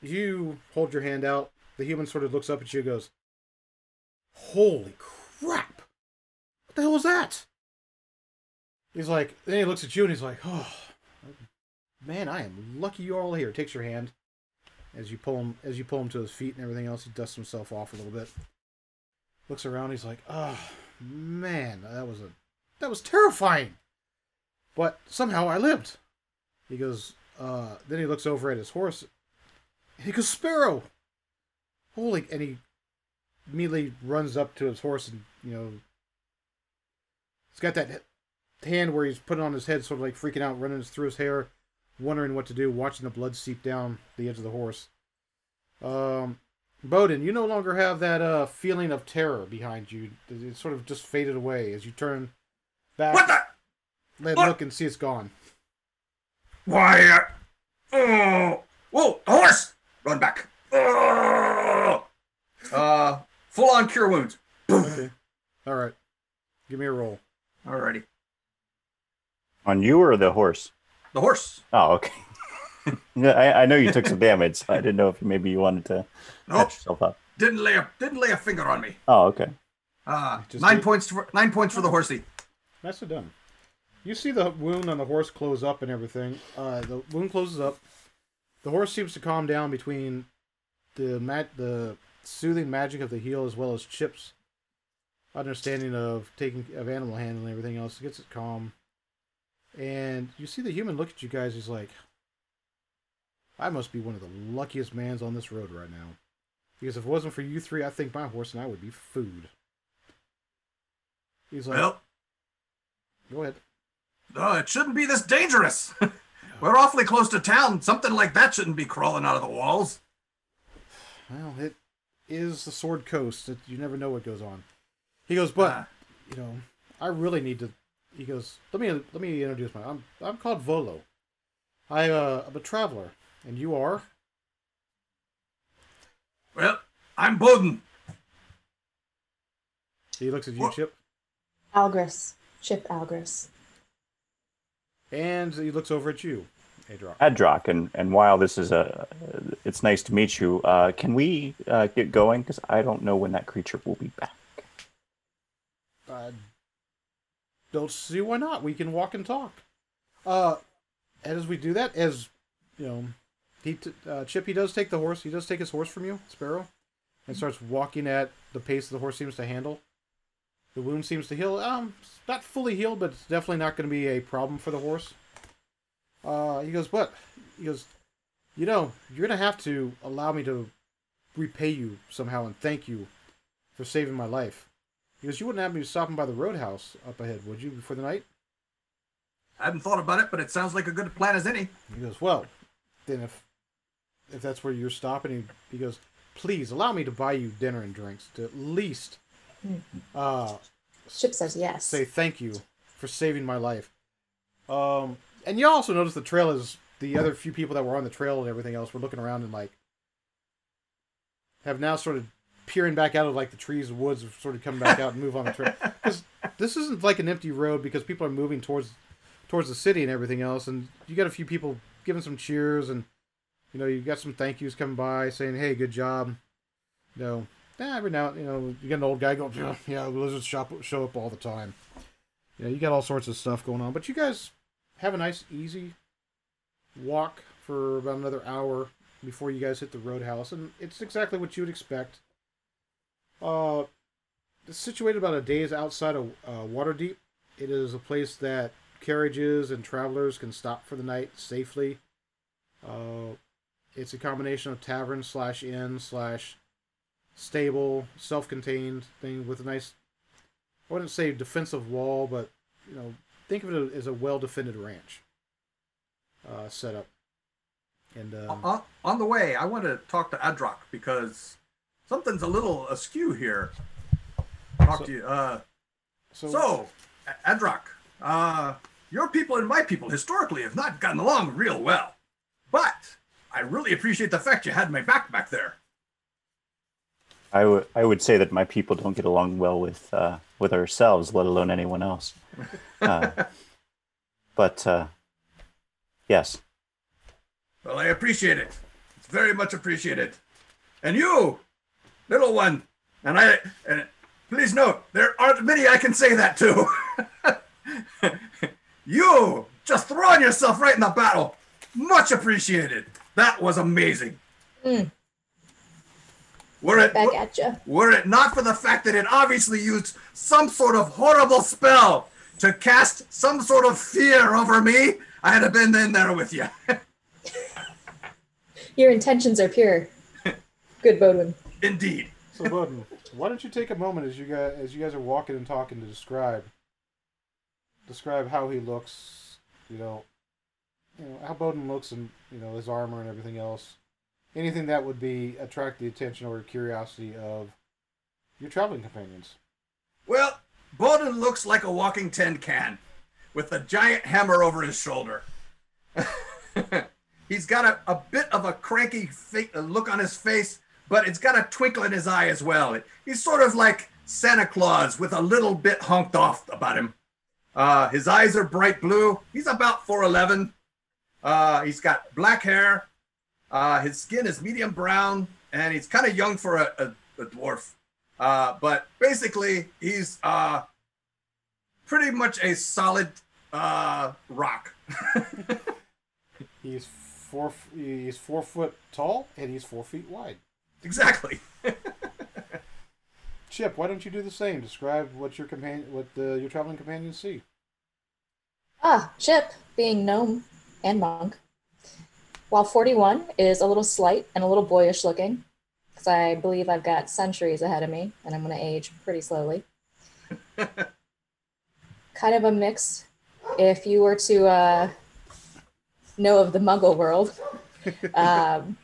you hold your hand out. The human sort of looks up at you, and goes, "Holy crap! What the hell was that?" He's like, then he looks at you and he's like, "Oh, man, I am lucky you're all here." Takes your hand as you pull him as you pull him to his feet and everything else. He dusts himself off a little bit. Looks around. He's like, "Oh, man, that was a that was terrifying." But somehow I lived. He goes, uh, then he looks over at his horse. He goes, Sparrow! Holy, and he immediately runs up to his horse and, you know, he's got that hand where he's putting on his head, sort of like freaking out, running through his hair, wondering what to do, watching the blood seep down the edge of the horse. Um, Bowden, you no longer have that uh, feeling of terror behind you. It sort of just faded away as you turn back. What the? Let What? look and see it's gone. Why? Uh, oh, whoa, the horse! Run back. Oh! Uh, full on cure wounds. Okay. All right. Give me a roll. Alrighty. On you or the horse? The horse. Oh, okay. (laughs) yeah, I, I know you took some damage. So I didn't know if maybe you wanted to Nope. catch yourself up. Didn't lay a didn't lay a finger on me. Oh, okay. Uh, Just nine did- points for nine points for the horsey. Nicely done. You see the wound on the horse close up and everything. Uh, the wound closes up. The horse seems to calm down between the ma- the soothing magic of the heal as well as Chip's understanding of taking of animal handling and everything else. It gets it calm. And you see the human look at you guys. He's like, "I must be one of the luckiest mans on this road right now, because if it wasn't for you three, I think my horse and I would be food." He's like, Well, "Go ahead." uh, it shouldn't be this dangerous. (laughs) We're awfully close to town. Something like that shouldn't be crawling out of the walls. Well, it is the Sword Coast. It, you never know what goes on. He goes, but Ah. you know, I really need to. He goes, let me let me introduce my. I'm I'm called Volo. I uh, I'm a traveler, and you are. Well, I'm Bowden. He looks at you, What? Chip, Algris. Chip Algris. and he looks over at you, Adrock. Adrock, and and while this is a, it's nice to meet you. Uh, can we uh, get going? Because I don't know when that creature will be back. I don't see why not. We can walk and talk. Uh, and as we do that, as you know, he t- uh, Chip he does take the horse. He does take his horse from you, Sparrow, and starts walking at the pace the horse seems to handle. The wound seems to heal. Um, not fully healed, but it's definitely not going to be a problem for the horse. Uh, he goes, but he goes, you know, you're gonna have to allow me to repay you somehow and thank you for saving my life. Because you wouldn't have me stopping by the roadhouse up ahead, would you, before the night? I hadn't thought about it, but it sounds like a good plan as any. He goes, well, then if if that's where you're stopping, he, he goes, please allow me to buy you dinner and drinks to at least uh, Chip says yes. say thank you for saving my life. Um, and you also notice the trail is the other few people that were on the trail and everything else were looking around and like have now sort of peering back out of like the trees and woods, sort of coming back out and move on the trail (laughs) because this isn't like an empty road because people are moving towards towards the city and everything else, and you got a few people giving some cheers and you know you got some thank yous coming by saying hey good job, you know. eh, every now, you know, you get an old guy going, yeah, yeah, lizards shop, show up all the time. Know, you got all sorts of stuff going on. But you guys have a nice, easy walk for about another hour before you guys hit the roadhouse, and it's exactly what you would expect. Uh, it's situated about a day's outside of uh, Waterdeep. It is a place that carriages and travelers can stop for the night safely. Uh, it's a combination of tavern slash inn slash stable, self-contained thing with a nice. I wouldn't say defensive wall, but you know, think of it as a well-defended ranch. uh, setup. And um, on, on the way, I want to talk to Adrock because something's a little askew here. Talk So- to you. Uh, so, so, Adrock, uh, your people and my people historically have not gotten along real well. But I really appreciate the fact you had my back back there. I would I would say that my people don't get along well with uh, with ourselves, let alone anyone else. (laughs) Uh, but uh, yes, Well, I appreciate it. It's very much appreciated. And you, little one, and I, and please note, there aren't many I can say that to. (laughs) you just throwing yourself right in the battle. Much appreciated. That was amazing. Mm. Were it, Back at you. were it not for the fact that it obviously used some sort of horrible spell to cast some sort of fear over me, I'd have been in there with you. (laughs) Your intentions are pure. Good, Bodwin. Indeed. so Bowden, why don't you take a moment as you guys as you guys are walking and talking to describe describe how he looks, you know, you know how Bowden looks and you know his armor and everything else, anything that would be attract the attention or curiosity of your traveling companions. Well, Bowden looks like a walking tin can with a giant hammer over his shoulder. (laughs) He's got a, a bit of a cranky fa- look on his face, but it's got a twinkle in his eye as well. He's sort of like Santa Claus with a little bit honked off about him. Uh, his eyes are bright blue. He's about 4'11. Uh, he's got black hair. Uh, his skin is medium brown, and he's kind of young for a, a, a dwarf. Uh, but basically, he's uh, pretty much a solid uh, rock. (laughs) He's four he's four foot tall and he's four feet wide. Exactly. (laughs) Chip, why don't you do the same? Describe what your companion, what the, your traveling companions see. Ah, Chip, being gnome and monk, while 41 is a little slight and a little boyish looking, because I believe I've got centuries ahead of me and I'm going to age pretty slowly. (laughs) kind of a mix. If you were to uh, know of the muggle world, (laughs) um,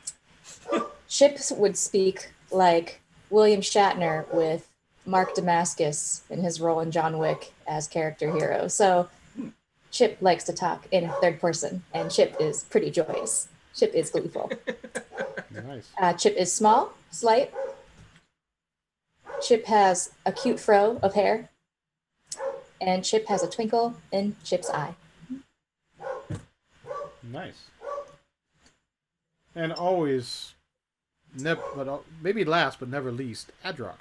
Chip would speak like William Shatner with Mark Dacascos in his role in John Wick as character hero. So Chip likes to talk in third person, and Chip is pretty joyous. Chip is gleeful. Nice. Uh, Chip is small, slight. Chip has a cute fro of hair. And Chip has a twinkle in Chip's eye. Nice. And always, never, but al- maybe last but never least, Adrock.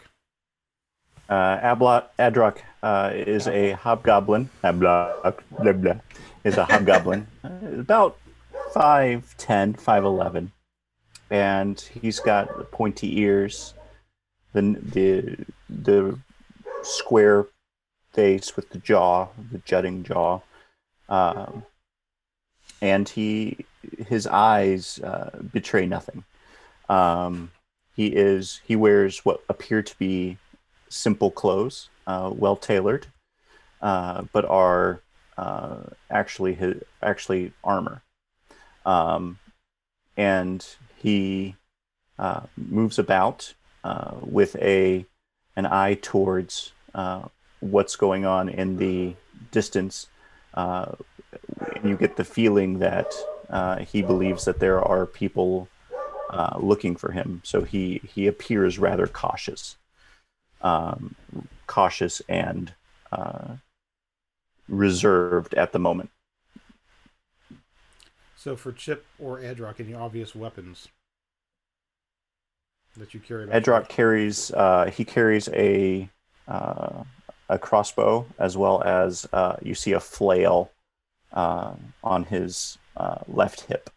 uh, Ablot Adrock uh, is a hobgoblin. Ablot blah, blah, is a hobgoblin, (laughs) uh, about 5'10", 5'11", and he's got pointy ears, the the the square face with the jaw, the jutting jaw, um, and he his eyes uh, betray nothing. Um, he is he wears what appear to be simple clothes, uh, well tailored, uh, but are uh, actually his, actually armor. Um, and he uh, moves about uh, with a an eye towards uh, what's going on in the distance. You get the feeling that he believes that there are people uh, looking for him. So he he appears rather cautious um, cautious and uh, reserved at the moment. So for Chip or Adrock, any obvious weapons that you carry? Adrock carries uh, he carries a uh, a crossbow as well as uh, you see a flail uh, on his uh, left hip.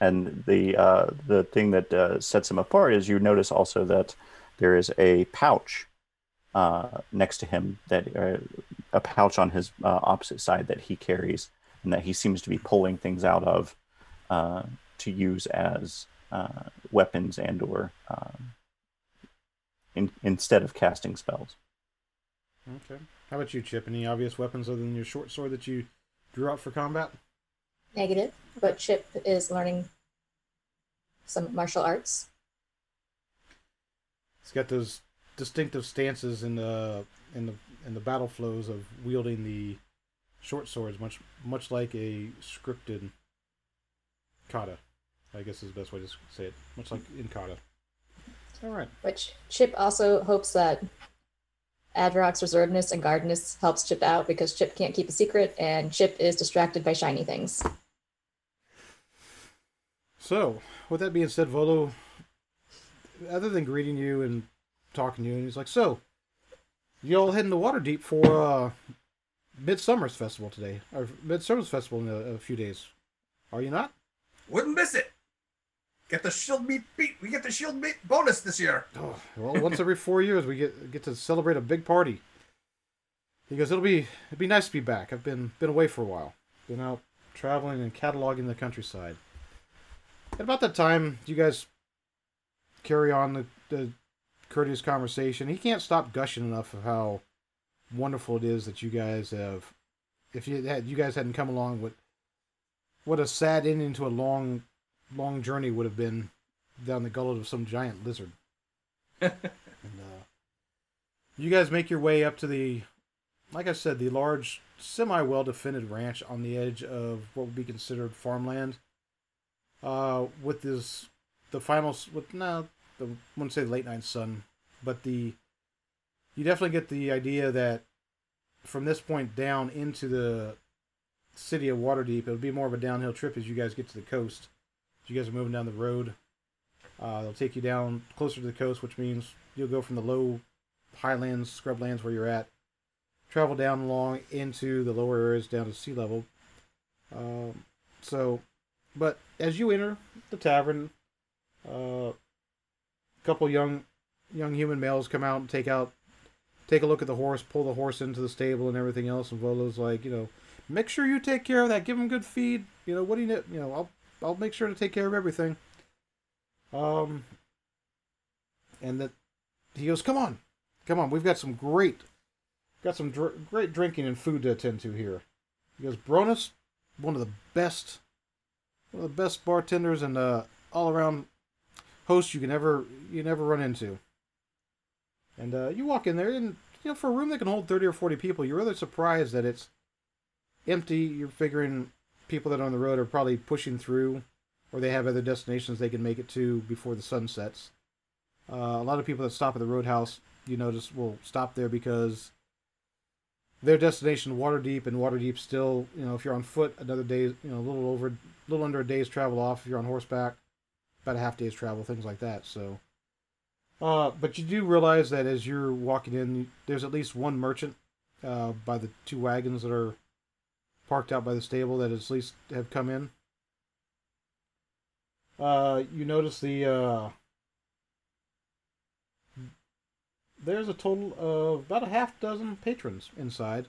And the uh, the thing that uh, sets him apart is you notice also that there is a pouch uh, next to him that uh, a pouch on his uh, opposite side that he carries and that he seems to be pulling things out of uh, to use as uh, weapons and or um, in, instead of casting spells. Okay. How about you, Chip? Any obvious weapons other than your short sword that you drew out for combat? Negative, but Chip is learning some martial arts. He's got those distinctive stances in the in the in the battle flows of wielding the short swords, much much like a scripted kata. I guess is the best way to say it. Much like in kata. All right. Which Chip also hopes that Adrock's reservedness and guardedness helps Chip out because Chip can't keep a secret and Chip is distracted by shiny things. So, with that being said, Volo, other than greeting you and talking to you, and he's like, "So, you all heading to Waterdeep for uh, Midsummer's Festival today, or Midsummer's Festival in a, a few days? Are you not?" Wouldn't miss it. Get the Shieldmeet beat. We get the Shieldmeet bonus this year. (sighs) Oh, well, once every four years we get get to celebrate a big party. He goes, "It'll be it'd be nice to be back. I've been been away for a while. Been out traveling and cataloging the countryside." At about that time, you guys carry on the, the courteous conversation. He can't stop gushing enough of how wonderful it is that you guys have. If you had you guys hadn't come along, what what a sad ending to a long, long journey would have been down the gullet of some giant lizard. (laughs) and, uh, you guys make your way up to the, like I said, the large, semi well defended ranch on the edge of what would be considered farmland. Uh, with this, the final, with no, the, I wouldn't say the late night sun, but the, you definitely get the idea that from this point down into the city of Waterdeep, it'll be more of a downhill trip as you guys get to the coast. As You guys are moving down the road. Uh, they'll take you down closer to the coast, which means you'll go from the low highlands, scrublands where you're at, travel down along into the lower areas down to sea level. Um, so, but as you enter the tavern, uh, a couple young young human males come out and take out take a look at the horse, pull the horse into the stable and everything else. And Volo's like, you know, make sure you take care of that. Give him good feed. You know, what do you need? You know, I'll I'll make sure to take care of everything. Um, and that he goes, come on, come on. We've got some great, got some dr- great drinking and food to attend to here. He goes, Bronus, one of the best, one of the best bartenders and uh, all around host you can ever you never run into. And uh, you walk in there, and you know, for a room that can hold thirty or forty people, you're rather surprised that it's empty. You're figuring people that are on the road are probably pushing through, or they have other destinations they can make it to before the sun sets. Uh, a lot of people that stop at the Roadhouse, you notice, will stop there because their destination Waterdeep, and Waterdeep still, you know, if you're on foot, another day, you know, a little over, little under a day's travel off. If you're on horseback, about a half day's travel, things like that. So, uh, but you do realize that as you're walking in, there's at least one merchant uh, by the two wagons that are parked out by the stable that at least have come in. Uh, you notice the uh, there's a total of about a half dozen patrons inside.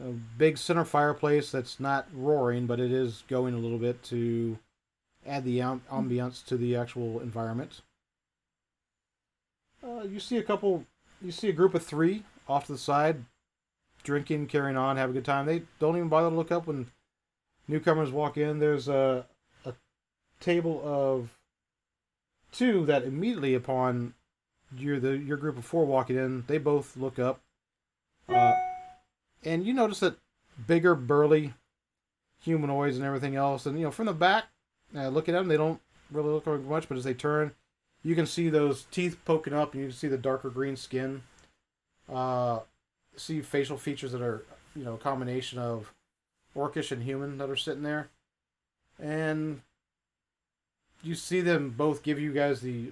A big center fireplace that's not roaring, but it is going a little bit to add the am- ambiance to the actual environment. Uh, you see a couple, you see a group of three off to the side, drinking, carrying on, have a good time. They don't even bother to look up when newcomers walk in. There's a a table of two that immediately upon your the your group of four walking in, they both look up, uh, and you notice that bigger, burly humanoids and everything else, and you know from the back, uh, looking at them, they don't really look like much, but as they turn, you can see those teeth poking up, and you can see the darker green skin. Uh, see facial features that are you know a combination of orcish and human that are sitting there, and you see them both give you guys the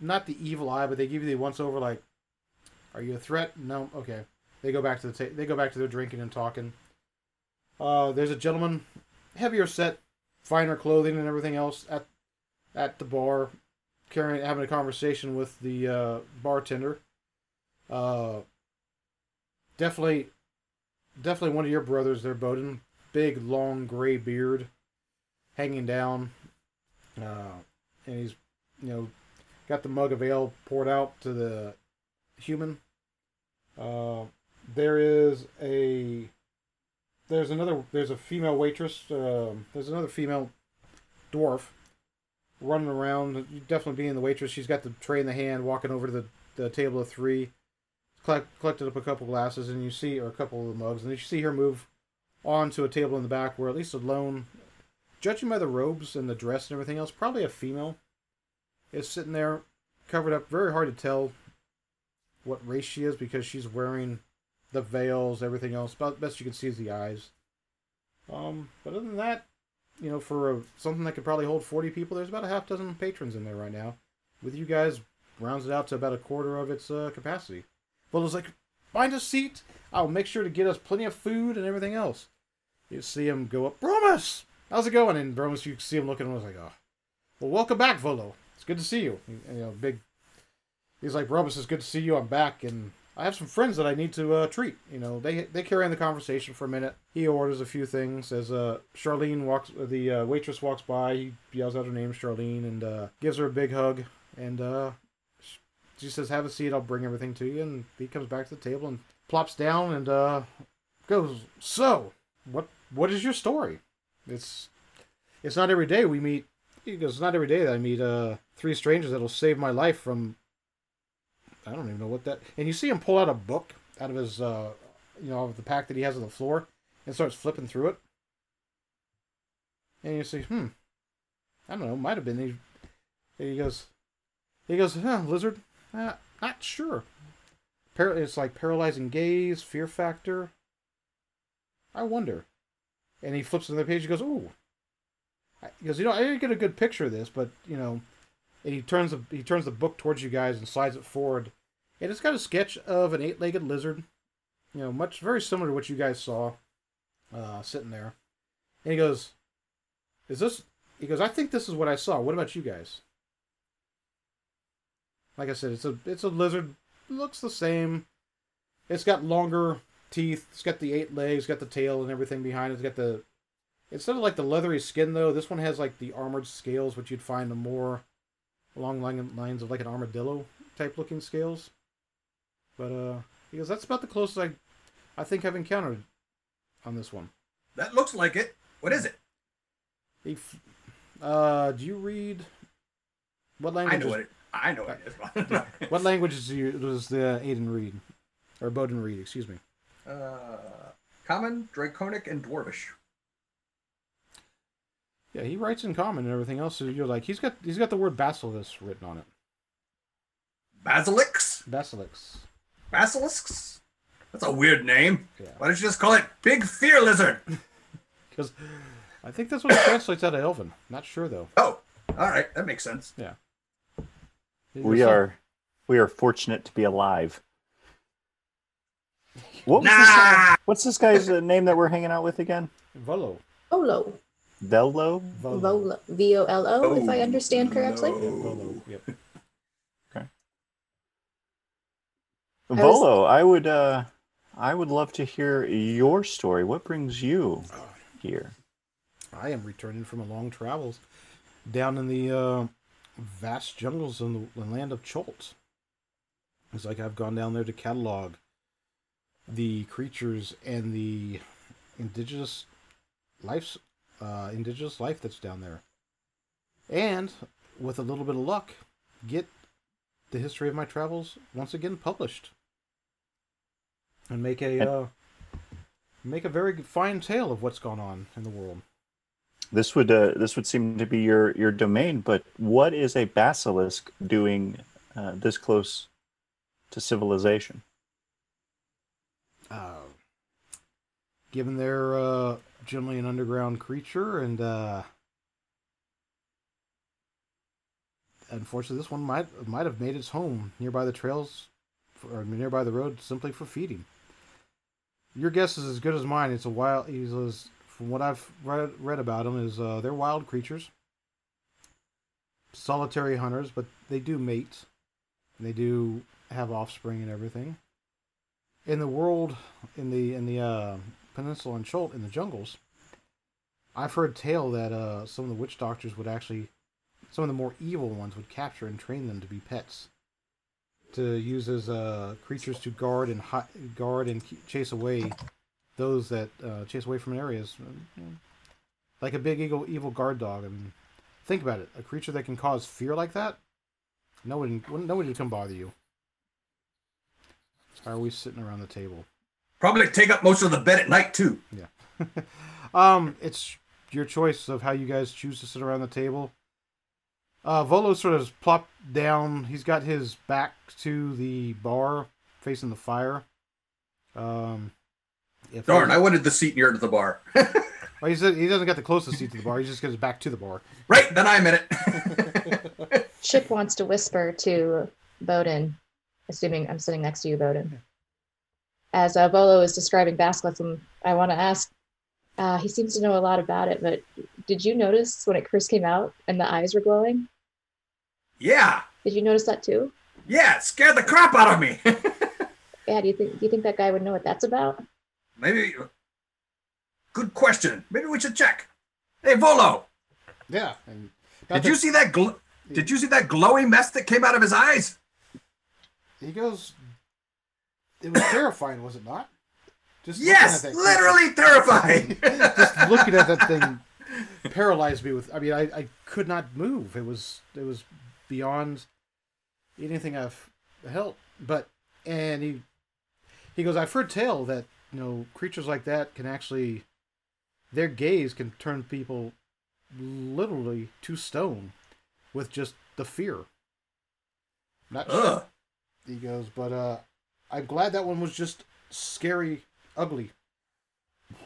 not the evil eye, but they give you the once over like, "Are you a threat?" No. Okay. They go back to the ta- they go back to their drinking and talking. Uh, there's a gentleman, heavier set, finer clothing and everything else at at the bar, carrying having a conversation with the uh, bartender. Uh, definitely, definitely one of your brothers there, Bowden. Big, long, gray beard, hanging down, uh, and he's you know got the mug of ale poured out to the human. Uh, there is a there's another there's a female waitress. Um, there's another female dwarf running around. Definitely being the waitress. She's got the tray in the hand, walking over to the, the table of three, collect, collected up a couple glasses, and you see or a couple of the mugs, and you see her move on to a table in the back where at least alone, judging by the robes and the dress and everything else, probably a female is sitting there, covered up. Very hard to tell what race she is because she's wearing the veils, everything else. About best you can see is the eyes. Um, but other than that, you know, for a, something that could probably hold forty people, there's about a half dozen patrons in there right now. With you guys, rounds it out to about a quarter of its uh, capacity. Well, it's like, find a seat. I'll make sure to get us plenty of food and everything else. You see him go up, Bromus, how's it going? And Bromus, you see him looking, and was like, oh, well, welcome back, Volo. It's good to see you. You know, big. He's like, Bromus, it's good to see you. I'm back, and I have some friends that I need to uh, treat. You know, they they carry on the conversation for a minute. He orders a few things as uh, Charlene walks. The uh, waitress walks by. He yells out her name, Charlene, and uh, gives her a big hug. And uh, she says, "Have a seat. I'll bring everything to you." And he comes back to the table and plops down and uh, goes, "So, what what is your story? It's it's not every day we meet." He goes, "It's not every day that I meet uh, three strangers that'll save my life from I don't even know what that. And you see him pull out a book out of his, uh, you know, of the pack that he has on the floor, and starts flipping through it. And you see, hmm, I don't know, might have been. He, he goes, he goes, huh, lizard, uh, not sure. Par- it's like paralyzing gaze, fear factor. I wonder. And he flips to the page. He goes, ooh. He goes, you know, I didn't get a good picture of this, but you know, and he turns the he turns the book towards you guys and slides it forward, and it's got a sketch of an eight-legged lizard, you know, much very similar to what you guys saw, uh, sitting there. And he goes, "Is this?" He goes, "I think this is what I saw. What about you guys?" Like I said, it's a it's a lizard. Looks the same. It's got longer teeth. It's got the eight legs. Got the tail and everything behind it. It's got the instead of like the leathery skin though, this one has like the armored scales, which you'd find the more along lines of like an armadillo type looking scales. But uh, he goes, that's about the closest I, I think I've encountered on this one. That looks like it. What is it? He, uh, do you read? What language? I know what it. I know what it is. (laughs) what languages do you, does the Aiden read, or Bowden read? Excuse me. Uh, common, Draconic, and Dwarvish. Yeah, he writes in common and everything else. So you're like, he's got he's got the word basilisk written on it. Basilisk. Basilisk. Basilisks. That's a weird name. Yeah. Why don't you just call it Big Fear Lizard? (laughs) (laughs) Because I think that's what it translates out of Elven. Not sure though. Oh, all right, that makes sense. Yeah. We are we are fortunate to be alive. What was Nah! this what's this guy's uh, name that we're hanging out with again? Volo. Volo. Vello? Volo. Volo. V O L O, if I understand correctly. Yeah, Volo. Yep. was- Volo, I would uh I would love to hear your story. What brings you here? I am returning from a long travels down in the uh, vast jungles in the land of Chult. It's like I've gone down there to catalog the creatures and the indigenous life, uh, indigenous life that's down there, and with a little bit of luck, get the history of my travels once again published, and make a uh, make a very fine tale of what's gone on in the world. This would uh, this would seem to be your your domain, but what is a basilisk doing uh, this close to civilization? Given they're uh, generally an underground creature, and uh, unfortunately, this one might might have made its home nearby the trails or nearby the road simply for feeding. Your guess is as good as mine. It's a wild. He's as- from what I've read, read about them is uh, they're wild creatures, solitary hunters, but they do mate. And they do have offspring and everything in the world in the in the uh, peninsula and Chult in the jungles, I've heard tale that uh, some of the witch doctors would actually, some of the more evil ones would capture and train them to be pets, to use as uh, creatures to guard and hi- guard and chase away those that uh, chase away from areas, like a big evil evil guard dog. And think about it: a creature that can cause fear like that, nobody nobody would come bother you. How are we sitting around the table? Probably take up most of the bed at night too. (laughs) Um, it's your choice of how you guys choose to sit around the table. Uh, Volo sort of plopped down. He's got his back to the bar, facing the fire. Um, if Darn, I wanted the seat near to the bar. (laughs) Well, he said he doesn't get the closest seat to the bar. He just gets his back to the bar. right, then I'm in it. (laughs) Chip wants to whisper to Bowden, assuming I'm sitting next to you, Bowden. As uh, Volo is describing basilism, I want to ask. Uh, he seems to know a lot about it, but did you notice when it first came out and the eyes were glowing? yeah, Did you notice that too? yeah, it scared the crap out of me. (laughs) Yeah. Do you think do you think that guy would know what that's about? Maybe. Good question. Maybe we should check. Hey, Volo, Yeah, and did you see that? Gl- did you see that glowy mess that came out of his eyes? He goes. It was terrifying, was it not? Just Yes, literally terrifying. (laughs) just looking at that thing paralyzed me with i mean I, I could not move. It was it was beyond anything i've held. But and he he goes i've heard tell that you know creatures like that can actually their gaze can turn people literally to stone with just the fear. Not sure. He goes but uh i'm glad that one was just scary ugly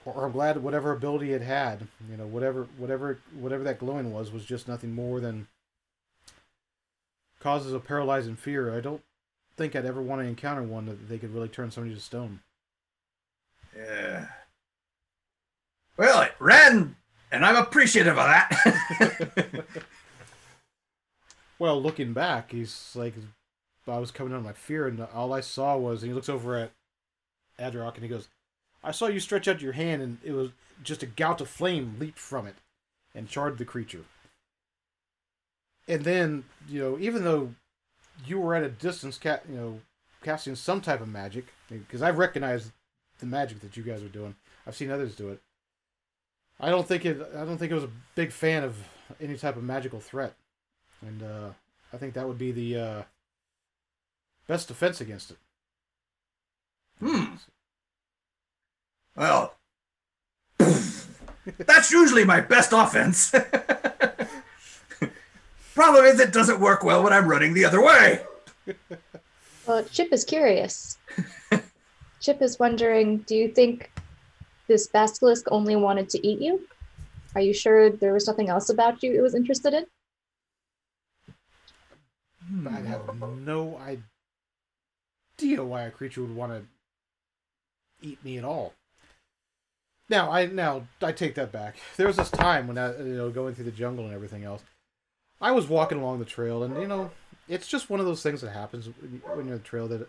or I'm glad whatever ability it had, you know, whatever whatever whatever that glowing was was just nothing more than causes of paralyzing fear. I don't think I'd ever want to encounter one that they could really turn somebody to stone. Yeah. Well, it ran, and I'm appreciative of that. (laughs) (laughs) Well, looking back, he's like, I was coming out of my fear, and all I saw was, and he looks over at Adrock, and he goes, I saw you stretch out your hand, and it was just a gout of flame leaped from it and charred the creature. And then, you know, even though you were at a distance, ca- you know, casting some type of magic, because I've recognized the magic that you guys are doing. I've seen others do it. I don't think it. I don't think it was a big fan of any type of magical threat and uh, I think that would be the uh, best defense against it. Hmm. well, (coughs) that's usually my best offense. (laughs) Problem is, it doesn't work well when I'm running the other way. Well, Chip is curious. (laughs) Chip is wondering, do you think this basilisk only wanted to eat you? Are you sure there was nothing else about you it was interested in? I have no idea why a creature would want to eat me at all. Now I now I take that back. There was this time when I you know going through the jungle and everything else. I was walking along the trail, and you know, it's just one of those things that happens when you're on the trail. That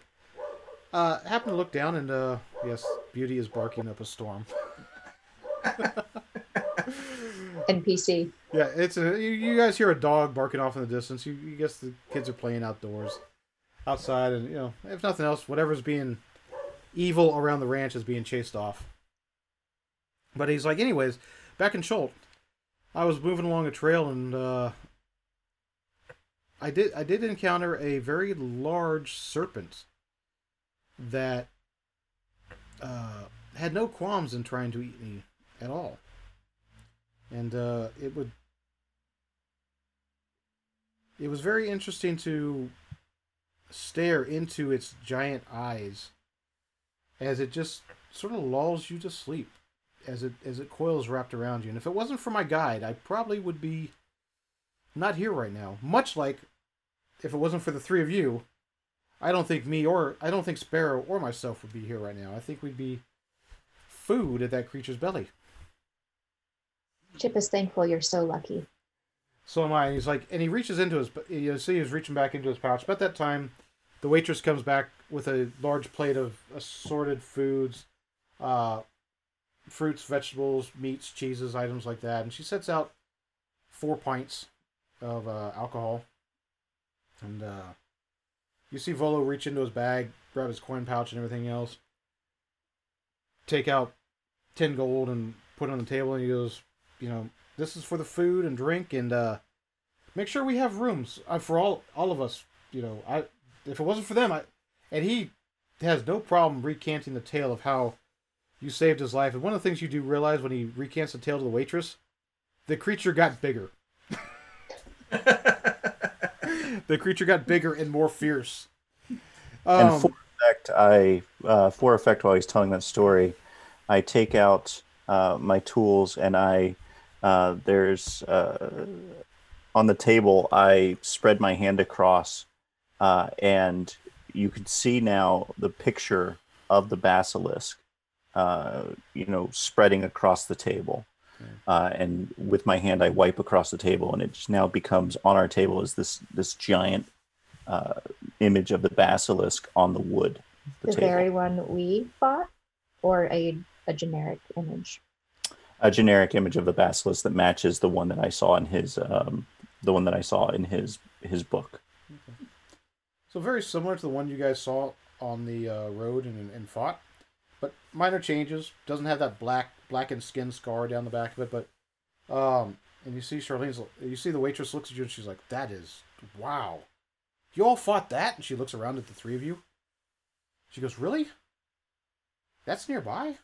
uh, happened to look down, and uh, yes, Beauty is barking up a storm. NPC. Yeah, it's a you, you guys hear a dog barking off in the distance. You, you guess the kids are playing outdoors, outside, and you know if nothing else, whatever's being evil around the ranch is being chased off. But he's like, anyways, back in Chult, I was moving along a trail and uh, I did I did encounter a very large serpent that uh, had no qualms in trying to eat me at all and uh, it would it was very interesting to stare into its giant eyes as it just sort of lulls you to sleep as it as it coils wrapped around you. And if it wasn't for my guide i probably would be not here right now. Much like if it wasn't for the three of you i don't think me or i don't think sparrow or myself would be here right now. I think we'd be food at that creature's belly. Chip is thankful you're so lucky. So am I. And he's like, and he reaches into his, you see, he's reaching back into his pouch. About that time, the waitress comes back with a large plate of assorted foods, uh, fruits, vegetables, meats, cheeses, items like that, and she sets out four pints of uh, alcohol. And uh, you see Volo reach into his bag, grab his coin pouch and everything else, take out ten gold and put it on the table, and he goes, you know, this is for the food and drink, and uh, make sure we have rooms uh, for all all of us. You know, I if it wasn't for them, I and he has no problem recanting the tale of how you saved his life. And one of the things you do realize when he recants the tale to the waitress, the creature got bigger. (laughs) the creature got bigger and more fierce. Um, and for effect, I uh, for effect while he's telling that story, I take out uh, my tools and I uh, there's uh, on the table I spread my hand across, uh, and you can see now the picture of the basilisk, uh, you know, spreading across the table. Uh, and with my hand, I wipe across the table, and it just now becomes on our table is this this giant uh, image of the basilisk on the wood. The, table. very one we bought, or a a generic image. A generic image of the basilisk that matches the one that I saw in his um, the one that I saw in his his book. So very similar to the one you guys saw on the uh, road and, and fought, but minor changes. Doesn't have that black blackened skin scar down the back of it, but um, and you see Charlene's, you see the waitress looks at you and she's like, "That is wow, you all fought that?" And she looks around at the three of you. She goes, "Really? That's nearby."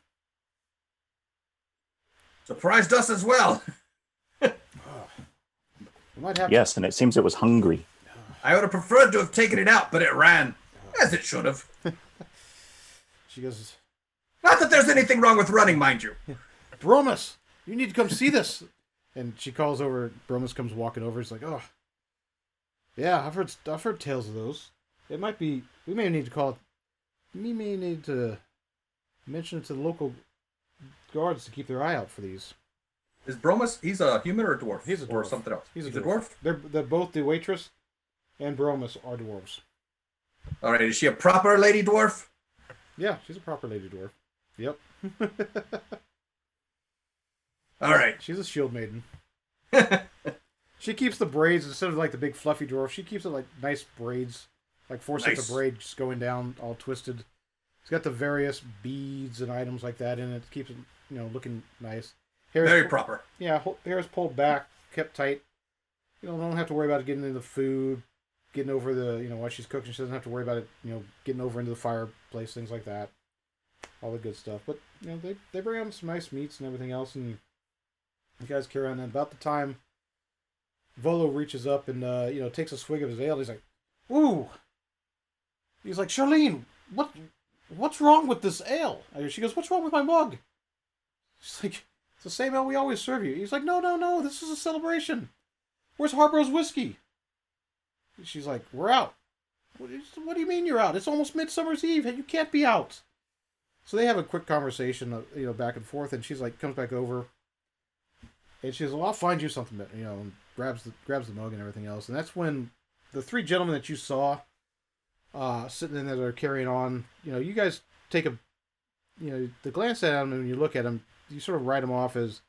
Surprised us as well. (laughs) We might have Yes, and it seems it was hungry. I would have preferred to have taken it out, but it ran. As it should have. (laughs) She goes, Not that there's anything wrong with running, mind you. (laughs) Bromus, you need to come see this. And she calls over. Bromus comes walking over. He's like, oh, yeah, I've heard, I've heard tales of those. It might be. We may need to call it. We may need to mention it to the local guards to keep their eye out for these. Is Bromus, he's a human or a dwarf? He's a dwarf Or something else? He's a He's, a dwarf. dwarf? They're, they're both the waitress and Bromus are dwarves. All right, is she a proper lady dwarf? Yeah, she's a proper lady dwarf. Yep. (laughs) All right. She's a shield maiden. (laughs) She keeps the braids instead of like the big fluffy dwarf. She keeps it like nice braids, like four sets of braids just going down, all twisted. It's got the various beads and items like that in it. Keeps it, you know, looking nice. Hair Very proper. Yeah, ho- hair is pulled back, kept tight. You know, don't have to worry about getting into the food, getting over the, you know, while she's cooking. She doesn't have to worry about it, you know, getting over into the fireplace, things like that. All the good stuff. But you know, they they bring out some nice meats and everything else, and you guys carry on. And about the time Volo reaches up and uh, you know takes a swig of his ale, he's like, "Ooh." He's like, "Charlene, what what's wrong with this ale?" She goes, "What's wrong with my mug?" She's like, "It's the same ale we always serve you." He's like, "No, no, no. This is a celebration. Where's Harborough's whiskey?" She's like, "We're out." What do you- what do you mean you're out? It's almost Midsummer's Eve. You can't be out. So they have a quick conversation, uh, you know, back and forth, and she's like, comes back over, and she says, "Well, I'll find you something," you know, and grabs the grabs the mug and everything else, and that's when the three gentlemen that you saw, uh, sitting in there are carrying on, you know, you guys take a, you know, the glance at them and you look at them, you sort of write them off as,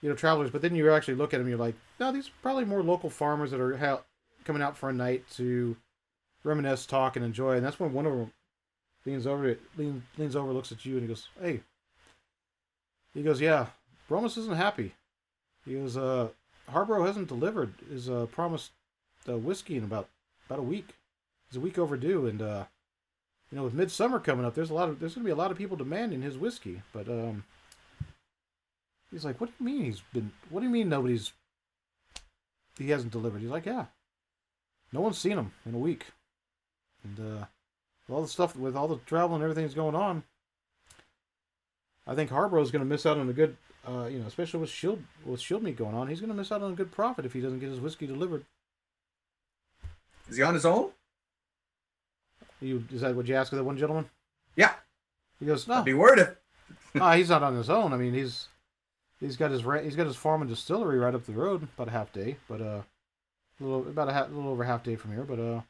you know, travelers, but then you actually look at them, you're like, no, these are probably more local farmers that are ha- coming out for a night to reminisce, talk, and enjoy, and that's when one of them leans over, lean, leans over, looks at you, and he goes, "Hey." He goes, "Yeah, Bromus isn't happy." He goes, "Uh, Harborough hasn't delivered his uh, promised uh, whiskey in about about a week. He's a week overdue, and uh, you know, with midsummer coming up, there's a lot of there's gonna be a lot of people demanding his whiskey. But um, he's like, "What do you mean he's been? What do you mean nobody's? He hasn't delivered?" He's like, "Yeah, no one's seen him in a week, and uh, with all the stuff with all the travel and everything's going on." I think Harborough's going to miss out on a good, uh, you know, especially with shield with Shieldmeet going on. He's going to miss out on a good profit if he doesn't get his whiskey delivered. Is he on his own? You is that what you asked of that one gentleman? Yeah. He goes, no, I'd be worried if. (laughs) no, he's not on his own. I mean, he's he's got his he's got his farm and distillery right up the road, about a half day, but uh, a little about a, half, a little over half day from here. But uh,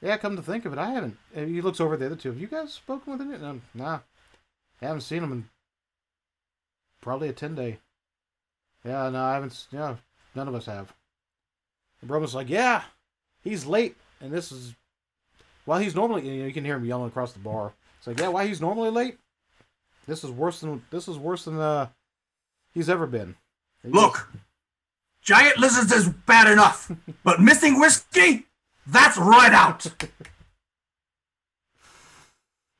yeah, come to think of it, I haven't. He looks over the other two. Have you guys spoken with him? No, nah, I haven't seen him in probably a ten day. Yeah, no, I haven't. Yeah, none of us have. And Broman's like, yeah, he's late, and this is while he's normally. You, know, you can hear him yelling across the bar. It's like, yeah, why he's normally late? This is worse than this is worse than uh he's ever been. He Look, giant lizards is bad enough, (laughs) but missing whiskey, that's right out.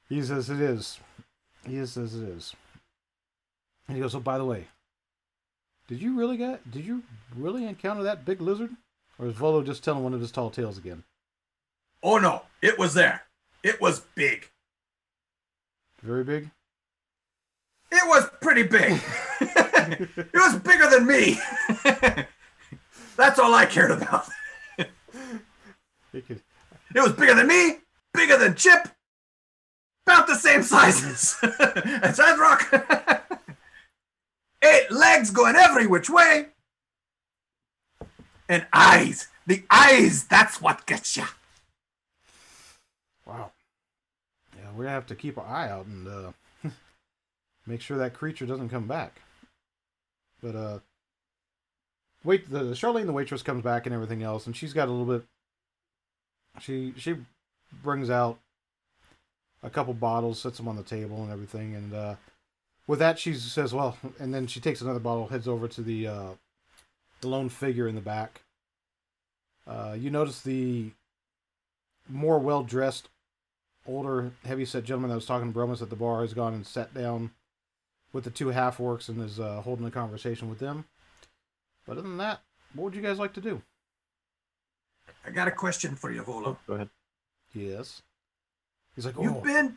He says it is. He says it is. And he goes, Oh, by the way, did you really get did you really encounter that big lizard? Or is Volo just telling one of his tall tales again? Oh no, it was there. It was big. Very big? It was pretty big. (laughs) it was bigger than me. That's all I cared about. It was bigger than me, bigger than Chip, about the same sizes (laughs) as Adrock. Eight legs going every which way. And eyes. The eyes, that's what gets you. Wow. Yeah, we're gonna have to keep our eye out and uh make sure that creature doesn't come back. But uh wait the Charlene the waitress comes back and everything else and she's got a little bit she she brings out a couple bottles, sets them on the table and everything, and uh with that she says, Well and then she takes another bottle, heads over to the uh the lone figure in the back. Uh you notice the more well dressed older heavy set gentleman that was talking to Bromus at the bar has gone and sat down with the two half orcs and is uh, holding a conversation with them. But other than that, what would you guys like to do? I got a question for you, Volo. Go ahead. Yes. He's like, oh, You've been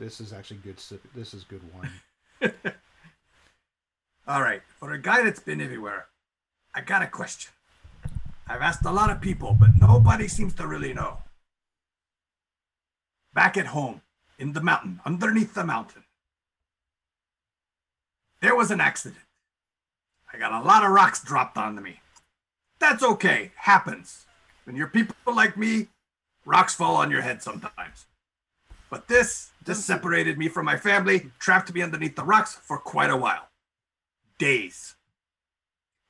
this is actually good. Sip. This is good wine. (laughs) All right, for a guy that's been everywhere, I got a question. I've asked a lot of people, but nobody seems to really know. Back at home, in the mountain, underneath the mountain, there was an accident. I got a lot of rocks dropped onto me. That's okay, happens. When you're people like me, rocks fall on your head sometimes. But this, this separated me from my family, trapped me underneath the rocks for quite a while days.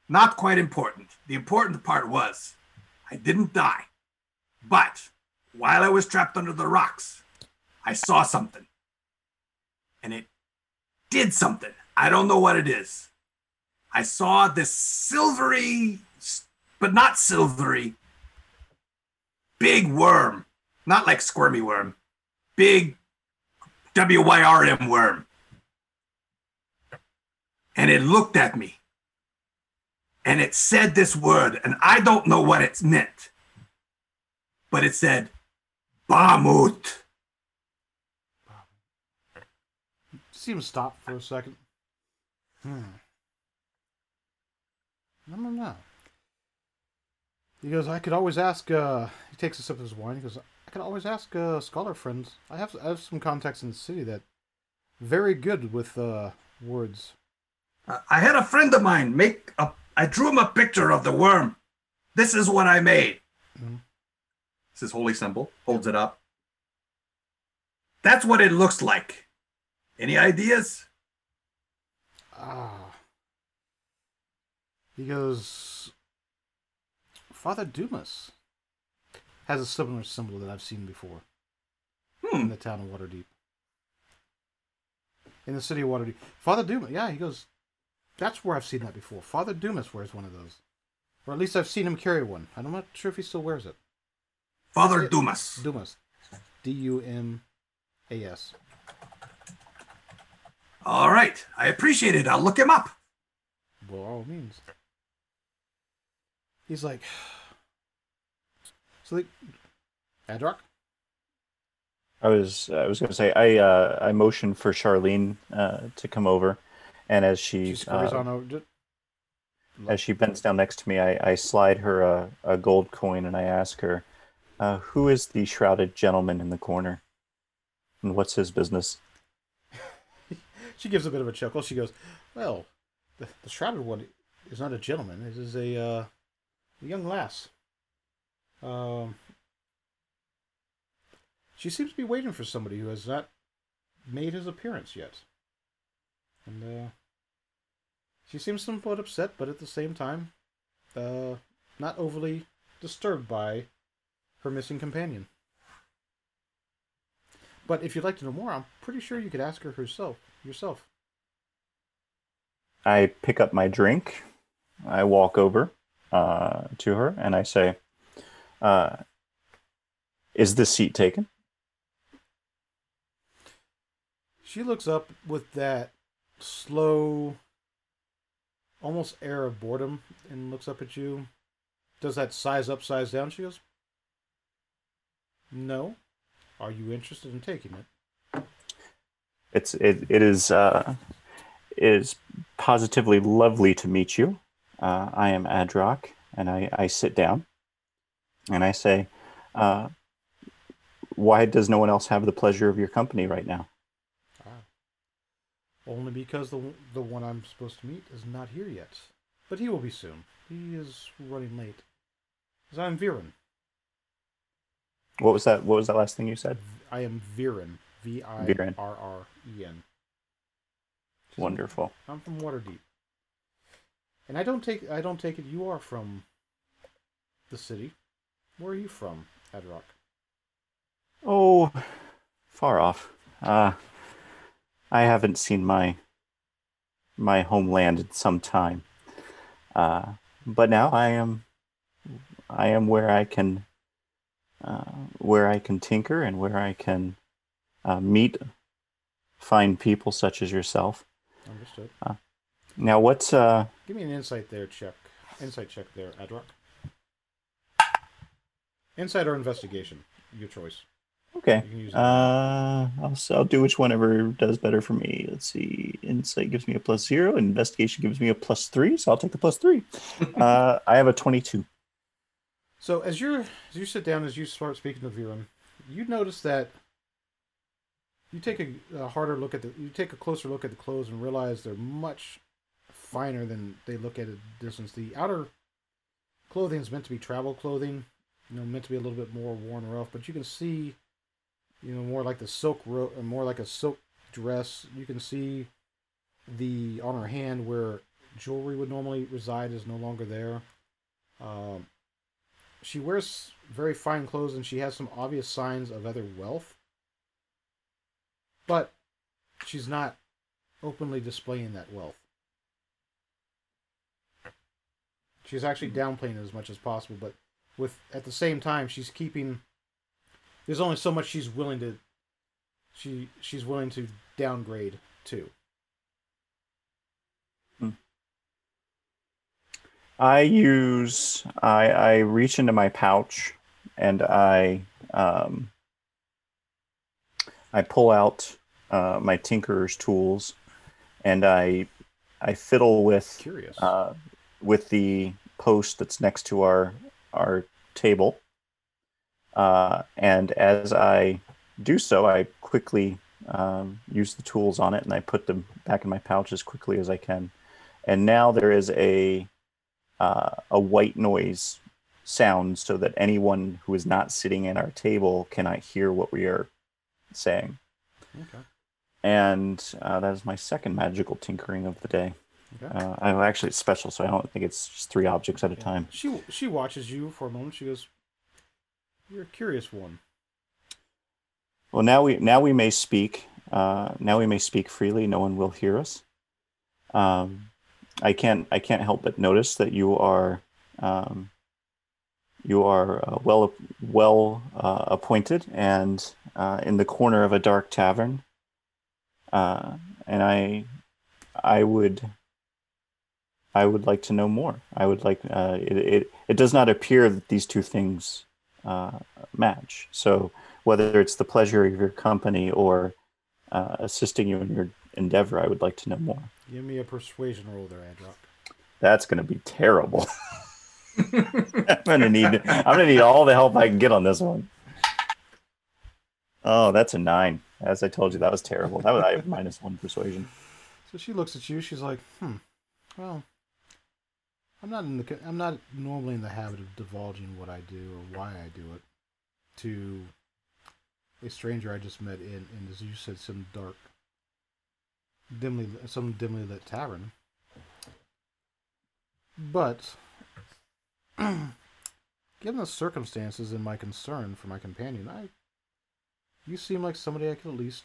Not quite important. The important part was I didn't die. But while I was trapped under the rocks, I saw something. And it did something. I don't know what it is. I saw this silvery, but not silvery, big worm. Not like squirmy worm. Big WYRM worm and it looked at me and it said this word and i don't know what it meant but it said Bahamut See him stop for a second. Hmm. I don't know. He goes, I could always ask, uh, he takes a sip of his wine. He goes, I could always ask, uh, scholar friends. I have, I have some contacts in the city that very good with, uh, words. i had a friend of mine make a i drew him a picture of the worm this is what i made Mhm. this is holy symbol holds it up that's what it looks like any ideas Ah. He goes, Father Dumas has a similar symbol that I've seen before in hmm the town of Waterdeep. In the city of Waterdeep. Father Dumas, yeah, he goes, that's where I've seen that before. Father Dumas wears one of those. Or at least I've seen him carry one. I'm not sure if he still wears it. father dumas Dumas. D U M A S. all right i appreciate it i'll look him up By all means. He's like, (sighs) so they, Adrock? I was I was going to say I uh, I motioned for Charlene uh, to come over, and as she, She uh, on over. Just, as she bends down next to me, I, I slide her a, a gold coin and I ask her, uh, "Who is the shrouded gentleman in the corner, and what's his business?" She gives a bit of a chuckle. She goes, "Well, the, the shrouded one is not a gentleman. It is a, uh, a young lass. Um, she seems to be waiting for somebody who has not made his appearance yet, and uh, she seems somewhat upset, but at the same time, uh, not overly disturbed by her missing companion." But if you'd like to know more, I'm pretty sure you could ask her herself. Yourself. I pick up my drink. I walk over uh, to her and I say, uh, "Is this seat taken?" She looks up with that slow, almost air of boredom and looks up at you. Does that size up, size down? She goes, No. Are you interested in taking it? It's it, it is uh, it is positively lovely to meet you. Uh, I am Adrock, and I, I sit down, and I say, uh, "Why does no one else have the pleasure of your company right now?" Ah. Only because the the one I'm supposed to meet is not here yet. But he will be soon. He is running late. Because I'm Viren. What was that? What was that last thing you said? I am Viren. V I. R R E N. Wonderful. I'm from Waterdeep. And I don't take I don't take it you are from the city. Where are you from, Adrock? Oh, far off. Uh, I haven't seen my my homeland in some time. Uh, but now I am I am where I can uh, where I can tinker and where I can uh, meet fine people such as yourself. Understood. Now, what's uh? Give me an insight there check. Insight check there, Adrock. Insight or investigation. Your choice. Okay. You Uh, I'll, I'll do which whatever does better for me. Let's see. Insight gives me a plus zero. Investigation gives me a plus three, so I'll take the plus three. (laughs) uh, I have a twenty-two. So as you're as you sit down, as you start speaking to Viren, you notice that you take a, a harder look at the you take a closer look at the clothes and realize they're much finer than they look at a distance. The outer clothing is meant to be travel clothing, you know, meant to be a little bit more worn rough, but you can see, you know, more like the silk ro- uh, more like a silk dress. You can see the on her hand where jewelry would normally reside is no longer there. Um, she wears very fine clothes and she has some obvious signs of other wealth. But she's not openly displaying that wealth. She's actually downplaying it as much as possible, but with at the same time she's keeping there's only so much she's willing to she she's willing to downgrade to. I use I I reach into my pouch and I um I pull out uh, my tinkerer's tools and I I fiddle with Curious. uh, with the post that's next to our our table. Uh, and as I do so, I quickly um, use the tools on it and I put them back in my pouch as quickly as I can. And now there is a uh, a white noise sound so that anyone who is not sitting at our table cannot hear what we are saying. okay. And uh, that is my second magical tinkering of the day. Okay. Uh, I actually it's special, so I don't think it's just three objects at a time. She she watches you for a moment. She goes, "You're a curious one." Well, now we now we may speak. Uh, now we may speak freely. No one will hear us. Um, I can't I can't help but notice that you are um, you are uh, well well uh, appointed and uh, in the corner of a dark tavern. Uh, and I I would I would like to know more. I would like uh, it, it. It does not appear that these two things uh, match. So whether it's the pleasure of your company or uh, assisting you in your endeavor, I would like to know more. Give me a persuasion roll there, Adrock. That's going to be terrible. (laughs) I'm going to need. I'm going to need all the help I can get on this one. Oh, that's a nine. As I told you, that was terrible. That was I have minus one persuasion. So she looks at you. She's like, "Hmm. Well, I'm not in the. I'm not normally in the habit of divulging what I do or why I do it to a stranger I just met in, in as you said, some dark, dimly, some dimly lit tavern. But (clears throat) given the circumstances and my concern for my companion, I, you seem like somebody I could at least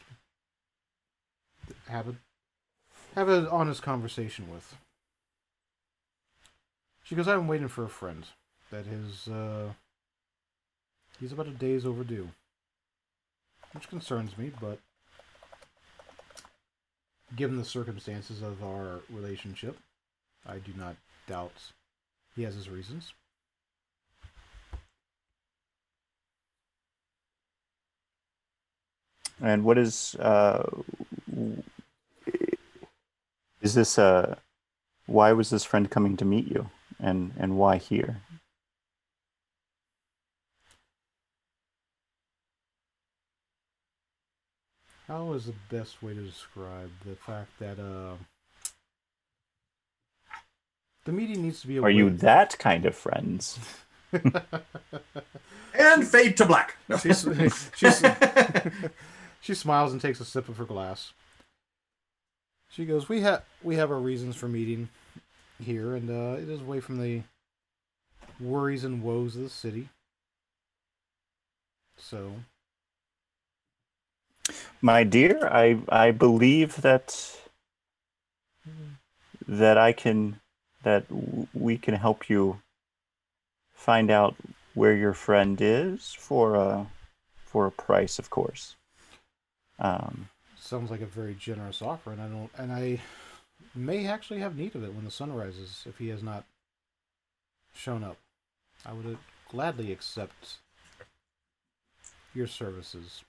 have a have an honest conversation with. She goes, I'm waiting for a friend. That is, uh, he's about a day's overdue. Which concerns me, but given the circumstances of our relationship, I do not doubt he has his reasons. And what is uh, is this uh why was this friend coming to meet you and and why here? How is the best way to describe the fact that uh the meeting needs to be a Are you that kind of friends? (laughs) And fade to black. No. she's, she's, she smiles and takes a sip of her glass. She goes, "We have we have our reasons for meeting here, and uh, it is away from the worries and woes of the city. So, My dear, I I believe that that I can that we can help you find out where your friend is for a for a price, of course. Um, sounds like a very generous offer, and I don't, and I may actually have need of it when the sun rises if he has not shown up. I would gladly accept your services."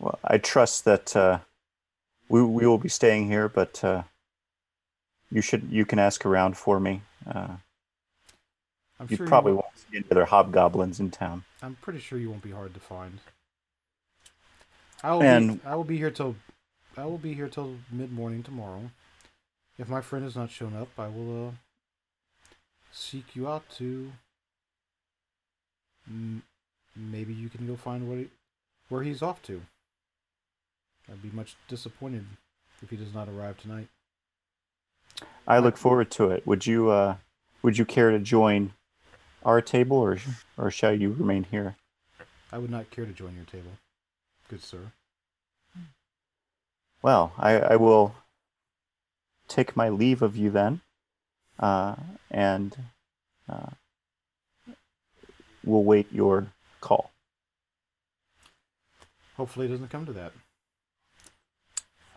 well, I trust that uh, we we will be staying here, but uh, you should you can ask around for me. Uh, I'm you sure probably you won't see any other hobgoblins in town. I'm pretty sure you won't be hard to find. I will And- be, I will be here till I will be here till mid morning tomorrow. If my friend has not shown up, I will uh, seek you out to. M- maybe you can go find what he, where he's off to. I'd be much disappointed if he does not arrive tonight. I look forward to it. Would you uh, would you care to join our table, or or shall you remain here? I would not care to join your table, good sir. Well, I, I will take my leave of you then, uh, and uh, we'll wait your call. Hopefully, it doesn't come to that.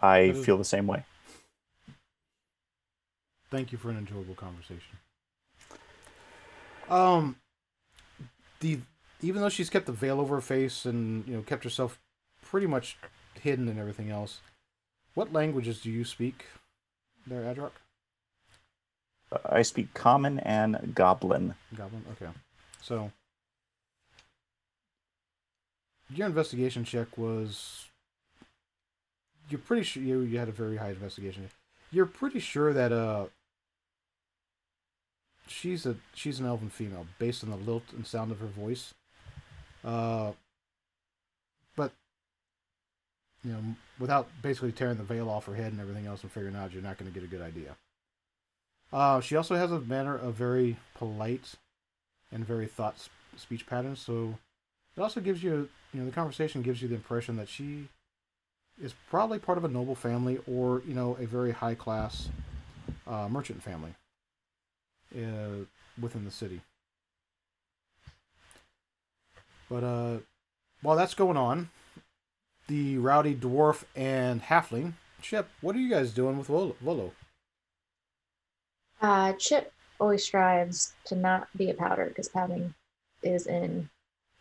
I That feel the same way. Thank you for an enjoyable conversation. Um, the even though she's kept the veil over her face and you know kept herself pretty much hidden and everything else, what languages do you speak, there, Adrock? I speak common and goblin. Goblin. Okay, so your investigation check was. You're pretty sure you you had a very high investigation. You're pretty sure that uh. She's a she's an elven female based on the lilt and sound of her voice. Uh. But. You know, without basically tearing the veil off her head and everything else and figuring out, you're not going to get a good idea. Uh, she also has a manner of very polite and very thought sp- speech patterns. So it also gives you, you know, the conversation gives you the impression that she is probably part of a noble family or, you know, a very high class uh, merchant family uh, within the city. But uh, while that's going on, the rowdy dwarf and halfling, Chip, what are you guys doing with? Volo? Uh, Chip always strives to not be a powder because pouting is in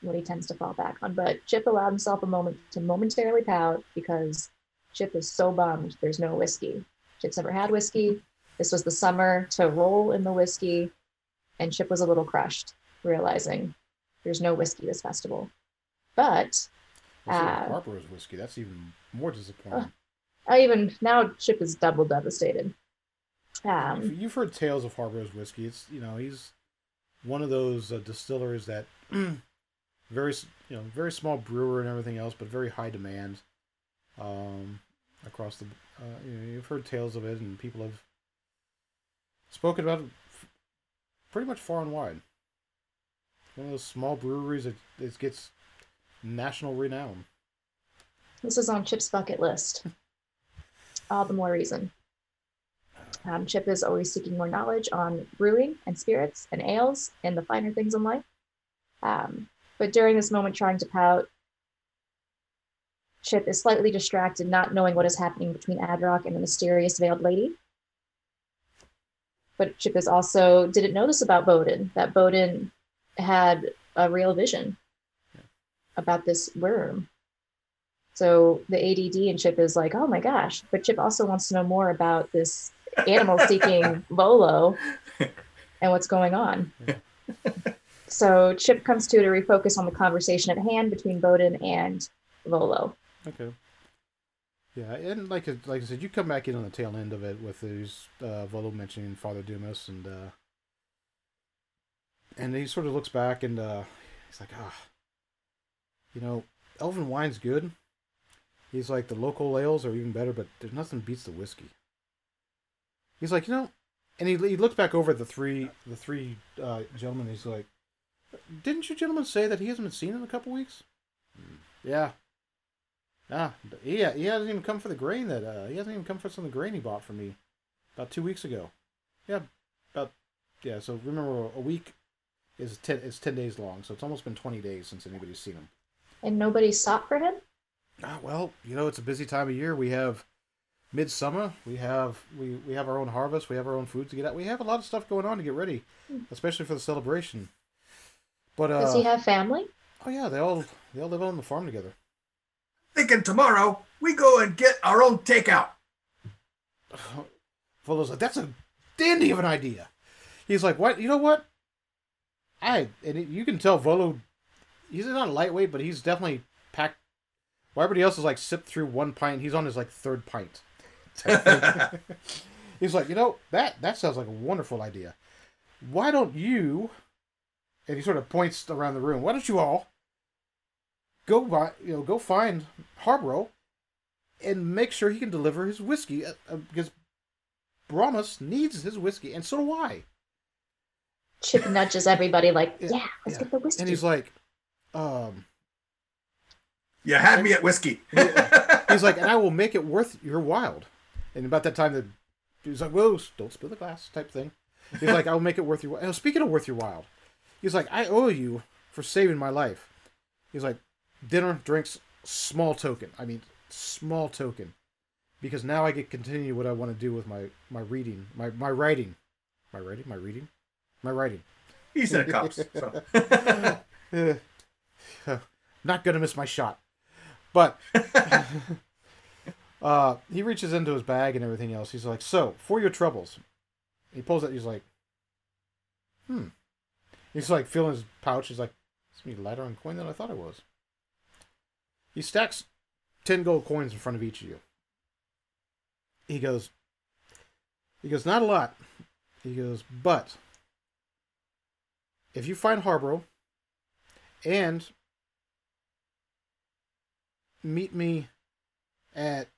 what he tends to fall back on. But Chip allowed himself a moment to momentarily pout because Chip is so bummed there's no whiskey. Chip's never had whiskey. This was the summer to roll in the whiskey, and Chip was a little crushed, realizing there's no whiskey this festival. But Uh, Harper's whiskey. That's even more disappointing. I even now Chip is double devastated. Um, You've heard tales of Harbour's whiskey. It's you know he's one of those uh, distillers that (clears throat) very you know very small brewer and everything else, but very high demand um, across the. Uh, you know, you've heard tales of it, and people have spoken about it f- pretty much far and wide. One of those small breweries that, that gets national renown. This is on Chip's bucket list. All the more reason. Um, Chip is always seeking more knowledge on brewing and spirits and ales and the finer things in life. Um, but during this moment, trying to pout, Chip is slightly distracted, not knowing what is happening between Adrock and the mysterious veiled lady. But Chip is also didn't know this about Bowden, that Bowden had a real vision about this worm. So the ADD in Chip is like, oh my gosh. But Chip also wants to know more about this animal (laughs) seeking Volo and what's going on. (laughs) so Chip comes to to refocus on the conversation at hand between Bowden and Volo. Okay. Yeah, and like I- like I said, you come back in on the tail end of it with these uh, Volo mentioning Father Dumas, and uh, and he sort of looks back and uh, he's like, ah, you know, Elven wine's good. He's like the local ales are even better, but there's nothing beats the whiskey. He's like, you know, and he he looks back over the three the three uh, gentlemen. He's like, didn't you gentlemen say that he hasn't been seen in a couple weeks? "Mm, Yeah, Ah, he he hasn't even come for the grain that uh he hasn't even come for some of the grain he bought for me about two weeks ago. Yeah, about yeah. So remember, a week is ten is ten days long, so it's almost been twenty days since anybody's seen him. And nobody sought for him? Ah, well, you know it's a busy time of year. We have midsummer. We have we we have our own harvest. We have our own food to get out. We have a lot of stuff going on to get ready, especially for the celebration. But uh, Does he have family? oh yeah, they all they all live on the farm together. Thinking tomorrow we go and get our own takeout. (sighs) Volo's like, that's a dandy of an idea. He's like, what? You know what? I and it, you can tell Volo, he's not a lightweight, but he's definitely packed. While everybody else is like sipped through one pint, he's on his like third pint. (laughs) he's like, you know that that sounds like a wonderful idea. Why don't you? And he sort of points around the room. Why don't you all go by, you know, go find Harborough and make sure he can deliver his whiskey uh, uh, because Bromus needs his whiskey, and so do I. Chip nudges everybody like, Yeah, yeah, let's yeah. get the whiskey. And he's like, um, You had me at whiskey. (laughs) he's like, and I will make it worth your while. And about that time, the he's like, whoa, don't spill the glass, type thing. He's like, I will make it worth your. while. Speaking of worth your while, he's like, I owe you for saving my life. He's like, dinner, drinks, small token. I mean, small token, because now I get continue what I want to do with my my reading, my my writing, my writing, my reading, my writing. He's in cups. So. (laughs) Not gonna miss my shot. But (laughs) (laughs) uh, he reaches into his bag and everything else. He's like, "So for your troubles," he pulls out. He's like, "Hmm." He's like feeling his pouch. He's like, "It's me lighter on coin than I thought it was." He stacks ten gold coins in front of each of you. He goes. He goes, "Not a lot." He goes, "But." If you find Harborough and meet me at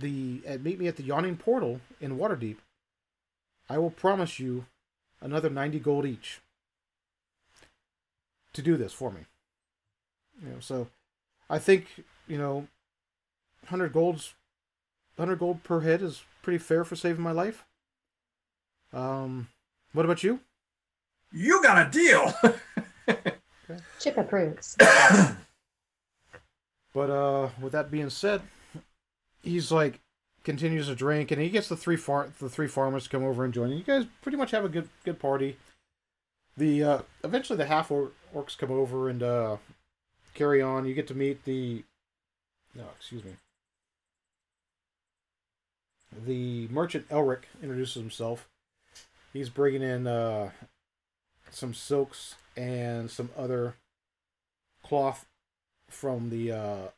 the at meet me at the yawning portal in Waterdeep, I will promise you another 90 gold each to do this for me. You know, so I think, you know, 100 golds 100 gold per head is pretty fair for saving my life. Um what about you? you got a deal. (laughs) Chip approves. (coughs) But uh, with that being said, he's like continues to drink, and he gets the three far the three farmers to come over and join. You guys pretty much have a good good party. The uh, eventually the half orcs come over and uh, carry on. You get to meet the no, excuse me. The merchant Elric introduces himself. He's bringing in uh, some silks and some other cloth from the uh,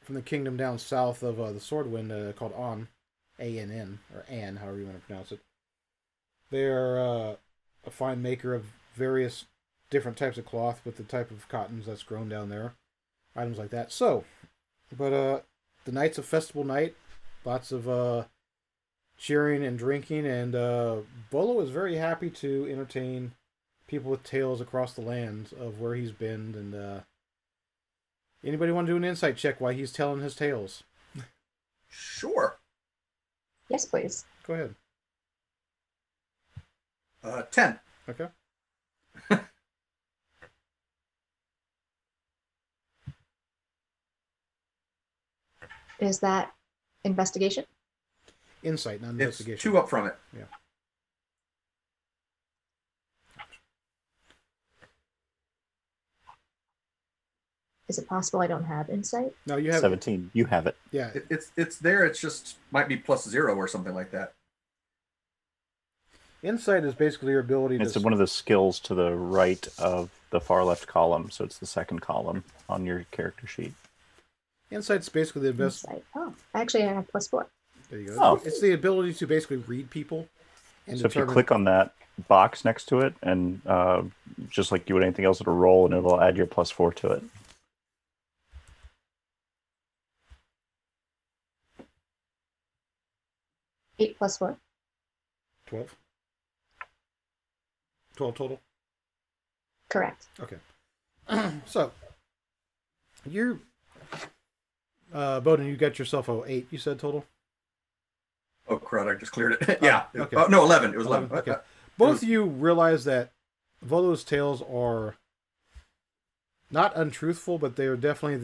from the kingdom down south of uh, the Swordwind uh, called On, A N N or An, however you want to pronounce it. They're uh, a fine maker of various different types of cloth with the type of cottons that's grown down there, items like that. So, but uh, the night's a festival night, lots of uh, cheering and drinking, and uh, Volo is very happy to entertain people with tales across the land of where he's been and uh Anybody want to do an insight check why he's telling his tales? Sure. Yes, please. Go ahead. Uh, 10. Okay. (laughs) Is that investigation? Insight, not It's investigation. two up from it. Is it possible I don't have insight? No, you have. 17. You have it. Yeah, it. It's it's there. It's just might be plus zero or something like that. insight is basically your ability to. It's one of the skills to the right of the far left column, so it's the second column on your character sheet. Insight's basically the best. Insight. Oh, actually, I have plus four. There you go. Oh. It's the ability to basically read people. And So if you click on that box next to it, and uh, just like you would anything else, it'll roll and it'll add your plus four to it. Eight plus four. 12. 12 total. Correct. Okay. (clears throat) so, you're. Uh, Bowden, you got yourself a 8, you said total? Oh crud! I just cleared it. (laughs) yeah. okay. Oh, no, eleven. It was eleven. 11, okay. (laughs) Uh, Both of you realize that Volo's tales are not untruthful, but they are definitely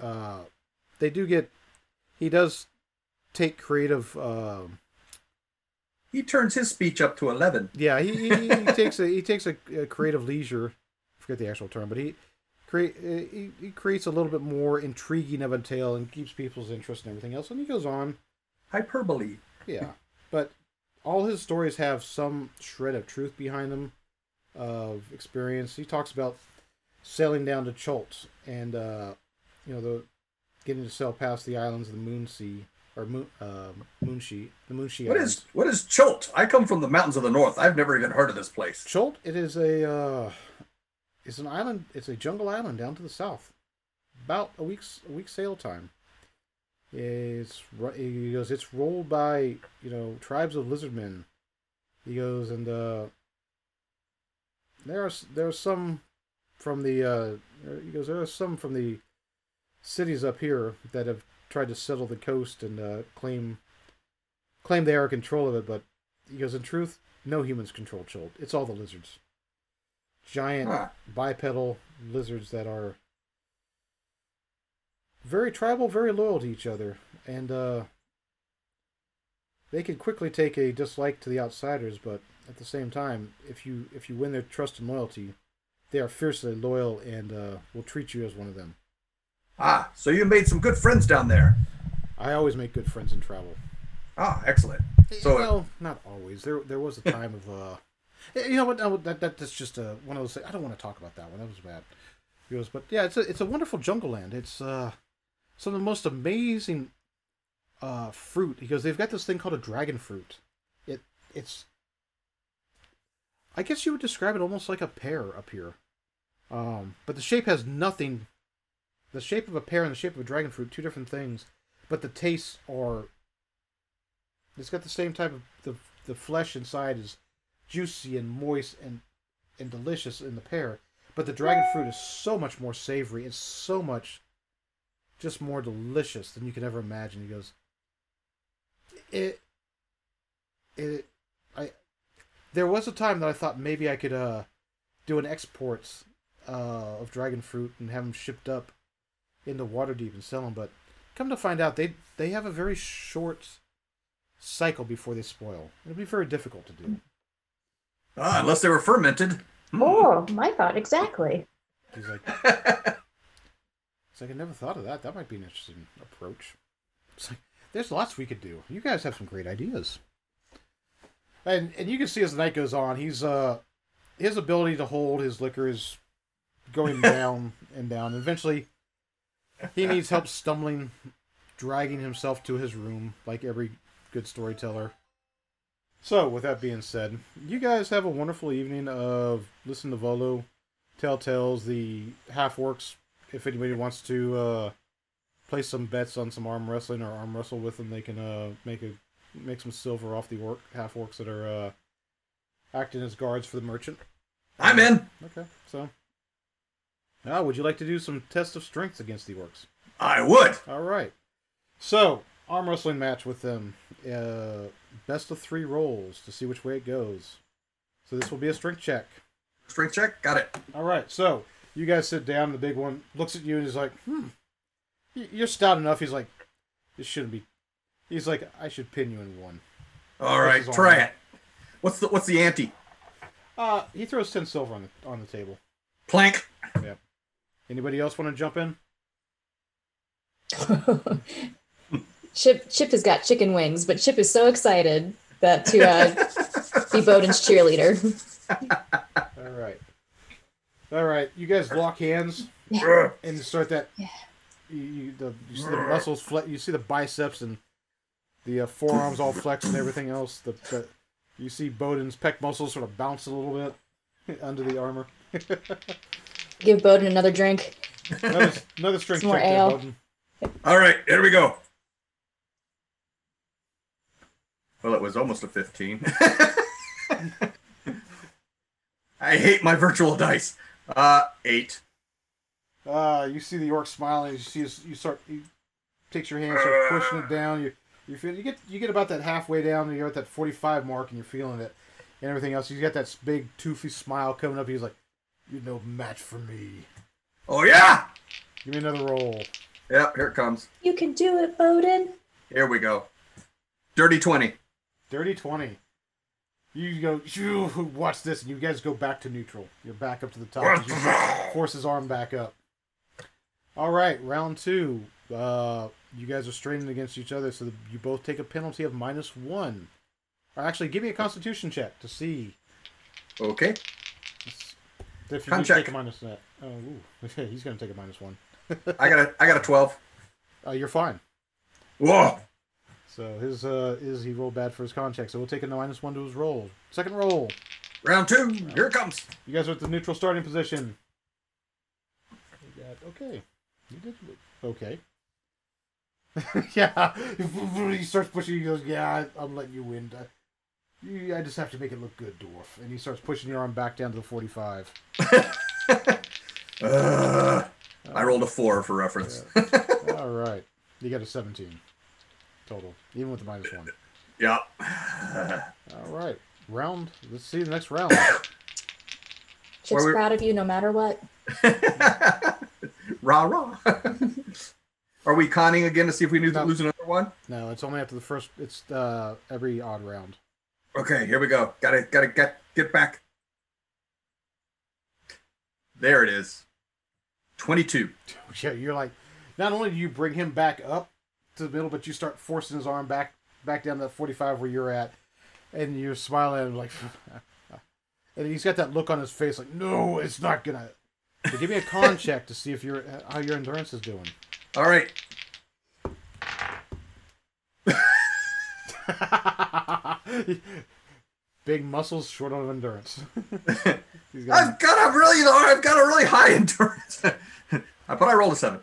the. Uh, they do get. He does take creative. um He turns his speech up to eleven. yeah, he, he, he (laughs) takes a he takes a, a creative leisure. I forget the actual term, but he create he, he creates a little bit more intriguing of a tale and keeps people's interest and everything else. And he goes on, Hyperbole. yeah, but all his stories have some shred of truth behind them, of experience. He talks about sailing down to Chult and uh, you know the getting to sail past the islands of the Moon Sea or Moon uh, Moonshae, the Moonshae What Islands. is what is Chult? I come from the mountains of the north. I've never even heard of this place. Chult, it is a uh, it's an island. It's a jungle island down to the south, about a week's a week's sail time. It's he goes. It's rolled by you know tribes of lizardmen. He goes and uh, there are there are some from the uh, he goes there are some from the cities up here that have tried to settle the coast and uh, claim claim they are in control of it, but he goes in truth no humans control Chult. It's all the lizards. Giant Huh. bipedal lizards that are very tribal, very loyal to each other, and uh, they can quickly take a dislike to the outsiders. But at the same time, if you if you win their trust and loyalty, they are fiercely loyal and uh, will treat you as one of them. Ah, so you made some good friends down there. I always make good friends in travel. Ah, excellent. So- well, not always. There there was a time of uh, you know what? no, That, that that's just uh, one of those. things- I don't want to talk about that one. That was bad. He goes, but yeah, it's a it's a wonderful jungle land. It's uh, some of the most amazing uh fruit. He goes, they've got this thing called a dragon fruit. It it's. I guess you would describe it almost like a pear up here, um, but the shape has nothing. The shape of a pear and the shape of a dragon fruit, two different things, but the tastes are it's got the same type of the the flesh inside is juicy and moist and and delicious in the pear, but the dragon fruit is so much more savory. It's so much just more delicious than you can ever imagine. He goes, it it I there was a time that I thought maybe I could uh do an exports uh of dragon fruit and have them shipped up into Waterdeep and sell them, but come to find out they they have a very short cycle before they spoil. It'll be very difficult to do. Ah, unless they were fermented. Hmm. Oh, my thought exactly. He's like, (laughs) it's like I never thought of that. That might be an interesting approach. It's like there's lots we could do. You guys have some great ideas. And and you can see as the night goes on, he's uh his ability to hold his liquor is going (laughs) down and down. Eventually, he needs help stumbling, dragging himself to his room, like every good storyteller. So, with that being said, you guys have a wonderful evening of listen to Volo, tell tales, the half orcs. If anybody wants to uh, place some bets on some arm wrestling or arm wrestle with them, they can uh, make a make some silver off the orc half orcs that are uh, acting as guards for the merchant. I'm in. Okay, so Ah, would you like to do some test of strength against the orcs? I would. All right. So, arm wrestling match with them. Uh, best of three rolls to see which way it goes. So this will be a strength check. Strength check. Got it. All right. So you guys sit down. The big one looks at you and he's like, "Hmm, you're stout enough." He's like, "This shouldn't be." He's like, "I should pin you in one." All right, all try right. it. What's the what's the ante? Uh, he throws ten silver on the on the table. Plank. Anybody else want to jump in? (laughs) Chip Chip has got chicken wings, but Chip is so excited that to uh, be Bowden's cheerleader. (laughs) All right. All right. You guys lock hands and start that. Yeah. You, you, the, you see the muscles flex. You see the biceps and the uh, forearms all flex and everything else. The, the you see Bowden's pec muscles sort of bounce a little bit (laughs) under the armor. Give Bowden another drink. Another, another (laughs) strength Some more check there, ale. Bowden. All right, here we go. Well, it was almost a 15. (laughs) I hate my virtual dice. Uh, eight. Uh, you see the orc smiling. You see his, you start. He takes your hand, starts pushing it down. You you feel you get you get about that halfway down. And you're at that 45 mark, and you're feeling it, and everything else. He's got that big toothy smile coming up. He's like, "You're no match for me." Oh yeah. Give me another roll. Yep, here it comes. You can do it, Bowden. Here we go. Dirty 20. Dirty 20. You go, "Phew, watch this, and you guys go back to neutral. You're back up to the top. as you force his arm back up. All right, round two. Uh, you guys are straining against each other, so you both take a penalty of minus one. Or actually, give me a Constitution check to see Okay. If you take a minus that. Oh, ooh. (laughs) he's going to take a minus one. (laughs) I got a I got a 12. Uh, you're fine. Whoa. So his uh, is he rolled bad for his con check, so we'll take a minus one to his roll. Second roll. Round two. Here it comes. You guys are at the neutral starting position. You got okay. You did okay. (laughs) yeah, he starts pushing. He goes, "Yeah, I'm letting you win. I, you, I just have to make it look good, dwarf." And he starts pushing your arm back down to the 45. Uh, (laughs) I rolled a four for reference. All right, you got a 17 total, even with the minus one. yeah. All right, round. Let's see the next round. Chip's Where we- proud of you no matter what. (laughs) rah rah. (laughs) Are we conning again to see if we lose, No. lose another one? No, it's only after the first. It's uh, every odd round. Okay, here we go. Gotta gotta get get back. There it is. Twenty-two. Yeah, you're like, not only do you bring him back up to the middle, but you start forcing his arm back back down to that 45 where you're at, and you're smiling at him like, (laughs) and he's got that look on his face like, no, it's not gonna. So give me a con (laughs) check to see if your how your endurance is doing. All right. (laughs) Big muscles, short on endurance. (laughs) He's got- I've got a really I've got a really high endurance. (laughs) I, but I rolled a seven.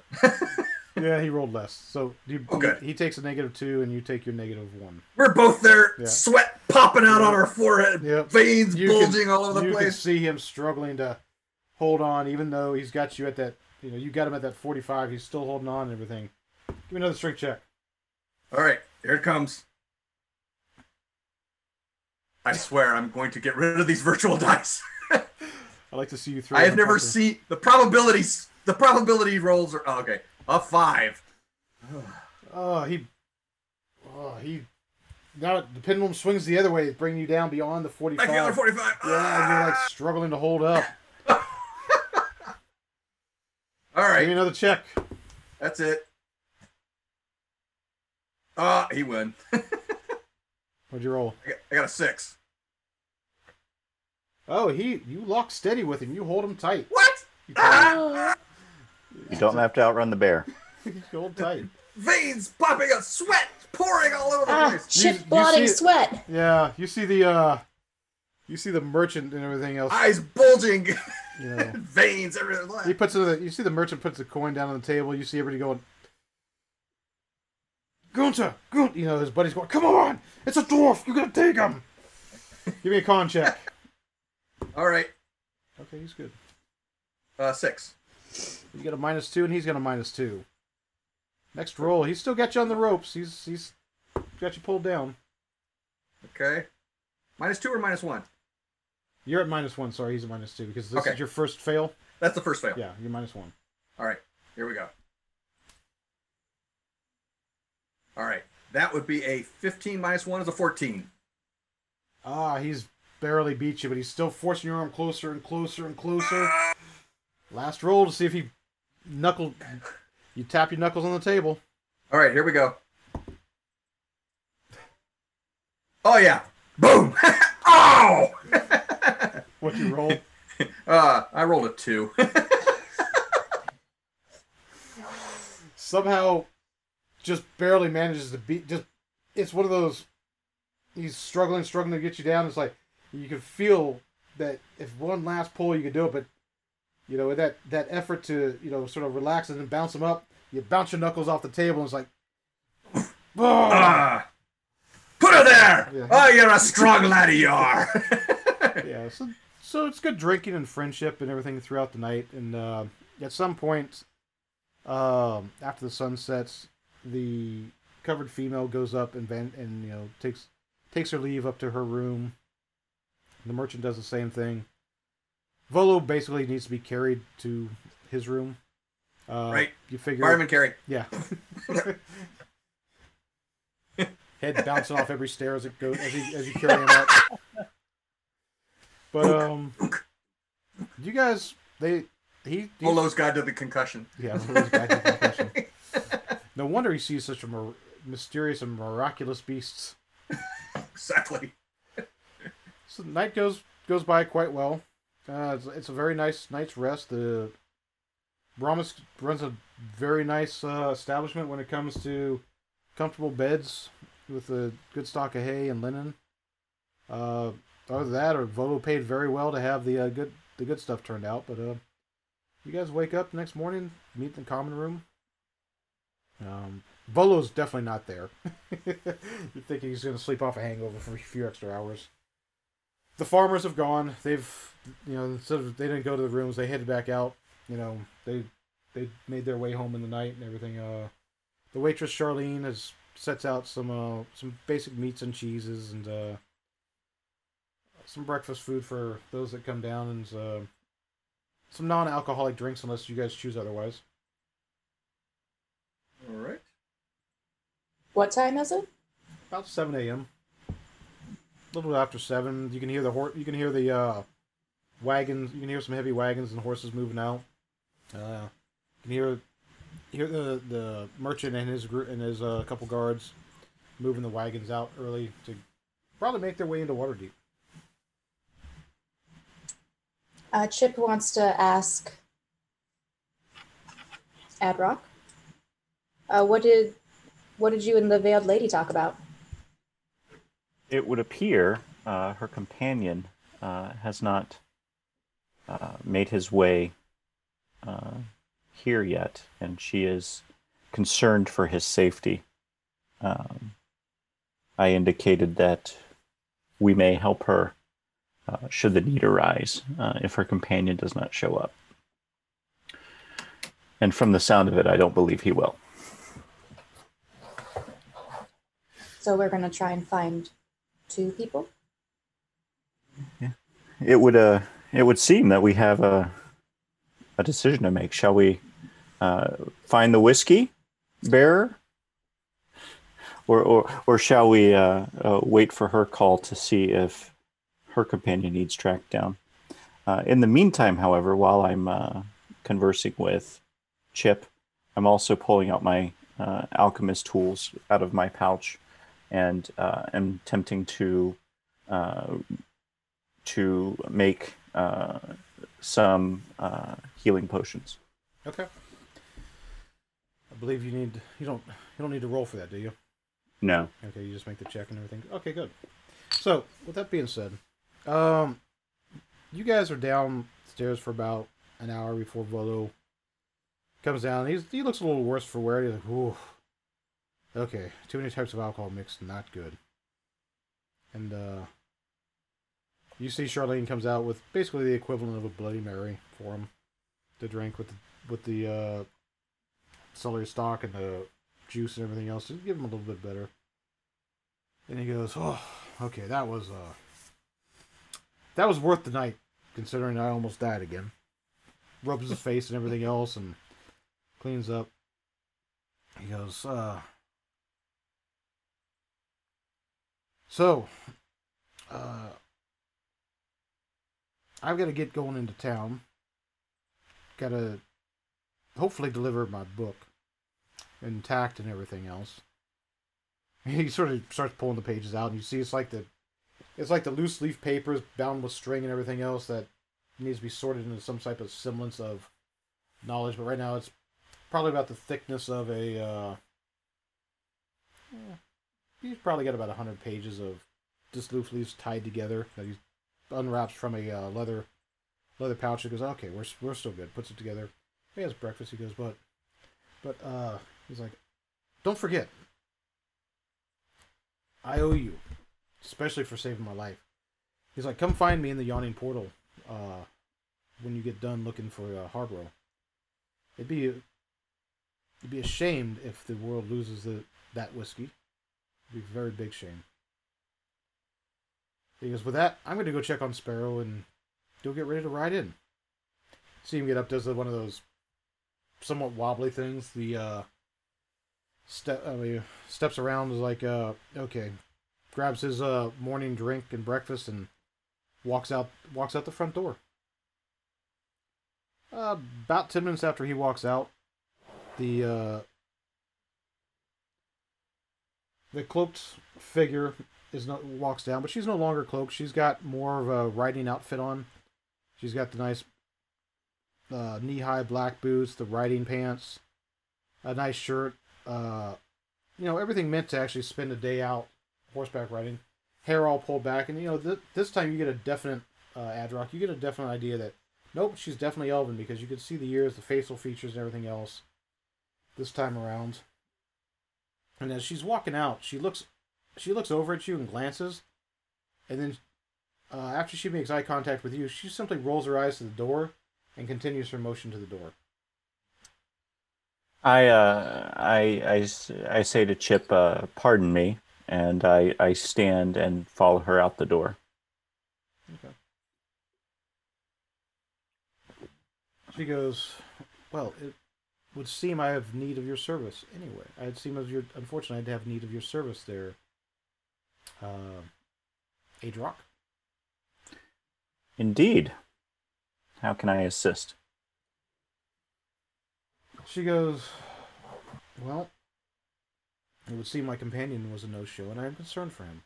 yeah, he rolled less. So you, Oh, good. he takes a negative two, and you take your negative one. We're both there, Yeah. sweat popping out on our forehead, Yep. veins You can- bulging all over the place. you can see him struggling to hold on, even though he's got you at that. You know, you got him at that forty-five. He's still holding on and everything. Give me another strength check. All right, here it comes. I swear I'm going to get rid of these virtual (laughs) dice. I like to see you throw. I have never seen the probabilities. The probability rolls are oh, okay. A five. (sighs) Oh, he. Oh, he. Now the pendulum swings the other way, bringing you down beyond the Back forty-five. the other forty-five. Yeah, and you're like struggling to hold up. (laughs) All right. Give me another check. that's it. Ah, he won. (laughs) What'd you roll? I got, I got a six. Oh, he. You lock steady with him. You hold him tight. What? You, Ah! You don't have to outrun the bear. (laughs) you hold tight. Veins popping out, sweat pouring all over the Ah, place. You- Chip blotting see sweat. Yeah, you see the. uh You see the merchant and everything else. Eyes bulging, You (laughs) know. veins He puts it. You see the merchant puts the coin down on the table. You see everybody going. Gunter, Gunter, you know his buddy's going. Come on, it's a dwarf. You gotta take him. (laughs) Give me a con check. All right, Okay, he's good. uh, six. You got a minus two, and he's got a minus two. Next roll, he's still got you on the ropes. He's he's got you pulled down. Okay. Minus two or minus one? You're at minus one. Sorry, he's at minus two because this Okay. is your first fail. That's the first fail. Yeah, you're minus one. All right. Here we go. All right. That would be a 15 minus one is a 14. Ah, he's barely beat you, but he's still forcing your arm closer and closer and closer. Last roll to see if he knuckle. You tap your knuckles on the table. All right. Here we go. Oh yeah. Boom. (laughs) oh. (laughs) What you roll? (laughs) uh, I rolled a two. Somehow, just barely manages to beat. Just it's one of those. He's struggling, struggling to get you down. It's like you can feel that if one last pull you could do it, but you know with that that effort to you know sort of relax and then bounce him up. You bounce your knuckles off the table, and it's like. (clears throat) Ah. Put her there. Yeah. Oh, you're a strong laddie, you are. (laughs) yeah, so so it's good drinking and friendship and everything throughout the night. And uh, at some point, um, after the sun sets, the covered female goes up and van- and you know takes takes her leave up to her room. The merchant does the same thing. Volo basically needs to be carried to his room. Uh, Right. You figure. Fireman carry. Yeah. (laughs) Head bouncing off every stair as it goes as you as you carry him up. But um, you guys, they he, Volo's guide to the concussion. yeah, Volo's to concussion. (laughs) No wonder he sees such a mir- mysterious and miraculous beasts. (laughs) exactly. So the night goes goes by quite well. Uh, it's, it's a very nice night's rest. The Brahmas runs a very nice uh, establishment when it comes to comfortable beds with a good stock of hay and linen. Uh, other than that, or Volo paid very well to have the uh, good the good stuff turned out. But uh, you guys wake up next morning, meet in the common room. Um, Volo's definitely not there. (laughs) you think he's going to sleep off a hangover for a few extra hours the farmers have gone. They've, you know, instead of they didn't go to the rooms, they headed back out. You know, they they made their way home in the night and everything. Uh, the waitress Charlene has sets out some uh some basic meats and cheeses and uh some breakfast food for those that come down and uh, some non-alcoholic drinks unless you guys choose otherwise. All right. What time is it? About seven a.m. A little bit after seven, you can hear the hor- You can hear the uh, wagons. You can hear some heavy wagons and horses moving out. Uh, you can hear hear the the merchant and his group and his uh, couple guards moving the wagons out early to probably make their way into Waterdeep. Uh, Chip wants to ask Adrock. Uh, what did what did you and the veiled lady talk about? It would appear uh, her companion uh, has not uh, made his way uh, here yet, and she is concerned for his safety. Um, I indicated that we may help her uh, should the need arise uh, if her companion does not show up. And from the sound of it, I don't believe he will. So we're gonna try and find two people. Yeah. It would uh it would seem that we have a a decision to make. Shall we uh, find the whiskey bearer, or or or shall we uh, uh, wait for her call to see if her companion needs tracked down? Uh, in the meantime, however, while I'm uh, conversing with Chip, I'm also pulling out my uh, alchemist tools out of my pouch, and uh, am attempting to uh, to make uh, some uh, healing potions. Okay. I believe you need you don't you don't need to roll for that, do you? No. Okay, you just make the check and everything. Okay, good. So, with that being said, um, you guys are downstairs for about an hour before Volo comes down. He's he looks a little worse for wear. He's like, ooh, okay, too many types of alcohol mixed, not good. And uh, you see Charlene comes out with basically the equivalent of a Bloody Mary for him to drink with the with the uh, celery stalk and the juice and everything else. to give him a little bit better. And he goes, "Oh, okay, that was uh, that was worth the night, considering I almost died again." Rubs his face and everything else, and cleans up. He goes, uh, so, uh, I've got to get going into town. Got to hopefully deliver my book intact and everything else. (laughs) He sort of starts pulling the pages out, and you see it's like the it's like the loose leaf papers bound with string and everything else that needs to be sorted into some type of semblance of knowledge. But right now, it's probably about the thickness of a. Uh, yeah, he's probably got about hundred pages of just leaves tied together that he unwraps from a uh, leather leather pouch. He goes, "Okay, we're we're still good." Puts it together. He has breakfast. He goes, "But, but uh, he's like, don't forget, I owe you, especially for saving my life." He's like, "Come find me in the yawning portal, uh, when you get done looking for uh, Harborough. It'd be it'd be ashamed if the world loses the that whiskey. Be a very big shame." Goes, with that, I'm going to go check on Sparrow and you'll get ready to ride in. See him get up, does one of those somewhat wobbly things. The uh, step, I mean, steps around is like, uh, okay, grabs his uh morning drink and breakfast and walks out, walks out the front door. Uh, about ten minutes after he walks out, the uh, the cloaked figure is not walks down, but she's no longer cloaked. She's got more of a riding outfit on. She's got the nice uh, knee-high black boots, the riding pants, a nice shirt. Uh, you know, everything meant to actually spend a day out horseback riding. Hair all pulled back, and you know, th- this time you get a definite uh, Adrock. You get a definite idea that nope, she's definitely Elven because you can see the ears, the facial features, and everything else. This time around, and as she's walking out, she looks she looks over at you and glances, and then uh, after she makes eye contact with you, she simply rolls her eyes to the door and continues her motion to the door. I, uh, I, I, I say to Chip, uh, pardon me, and I, I stand and follow her out the door. Okay. She goes, "Well, it would seem I have need of your service anyway. I'd seem as your unfortunately I'd have need of your service there, uh, Adrock." Indeed. How can I assist? She goes, Well, it would seem my companion was a no show, and I am concerned for him.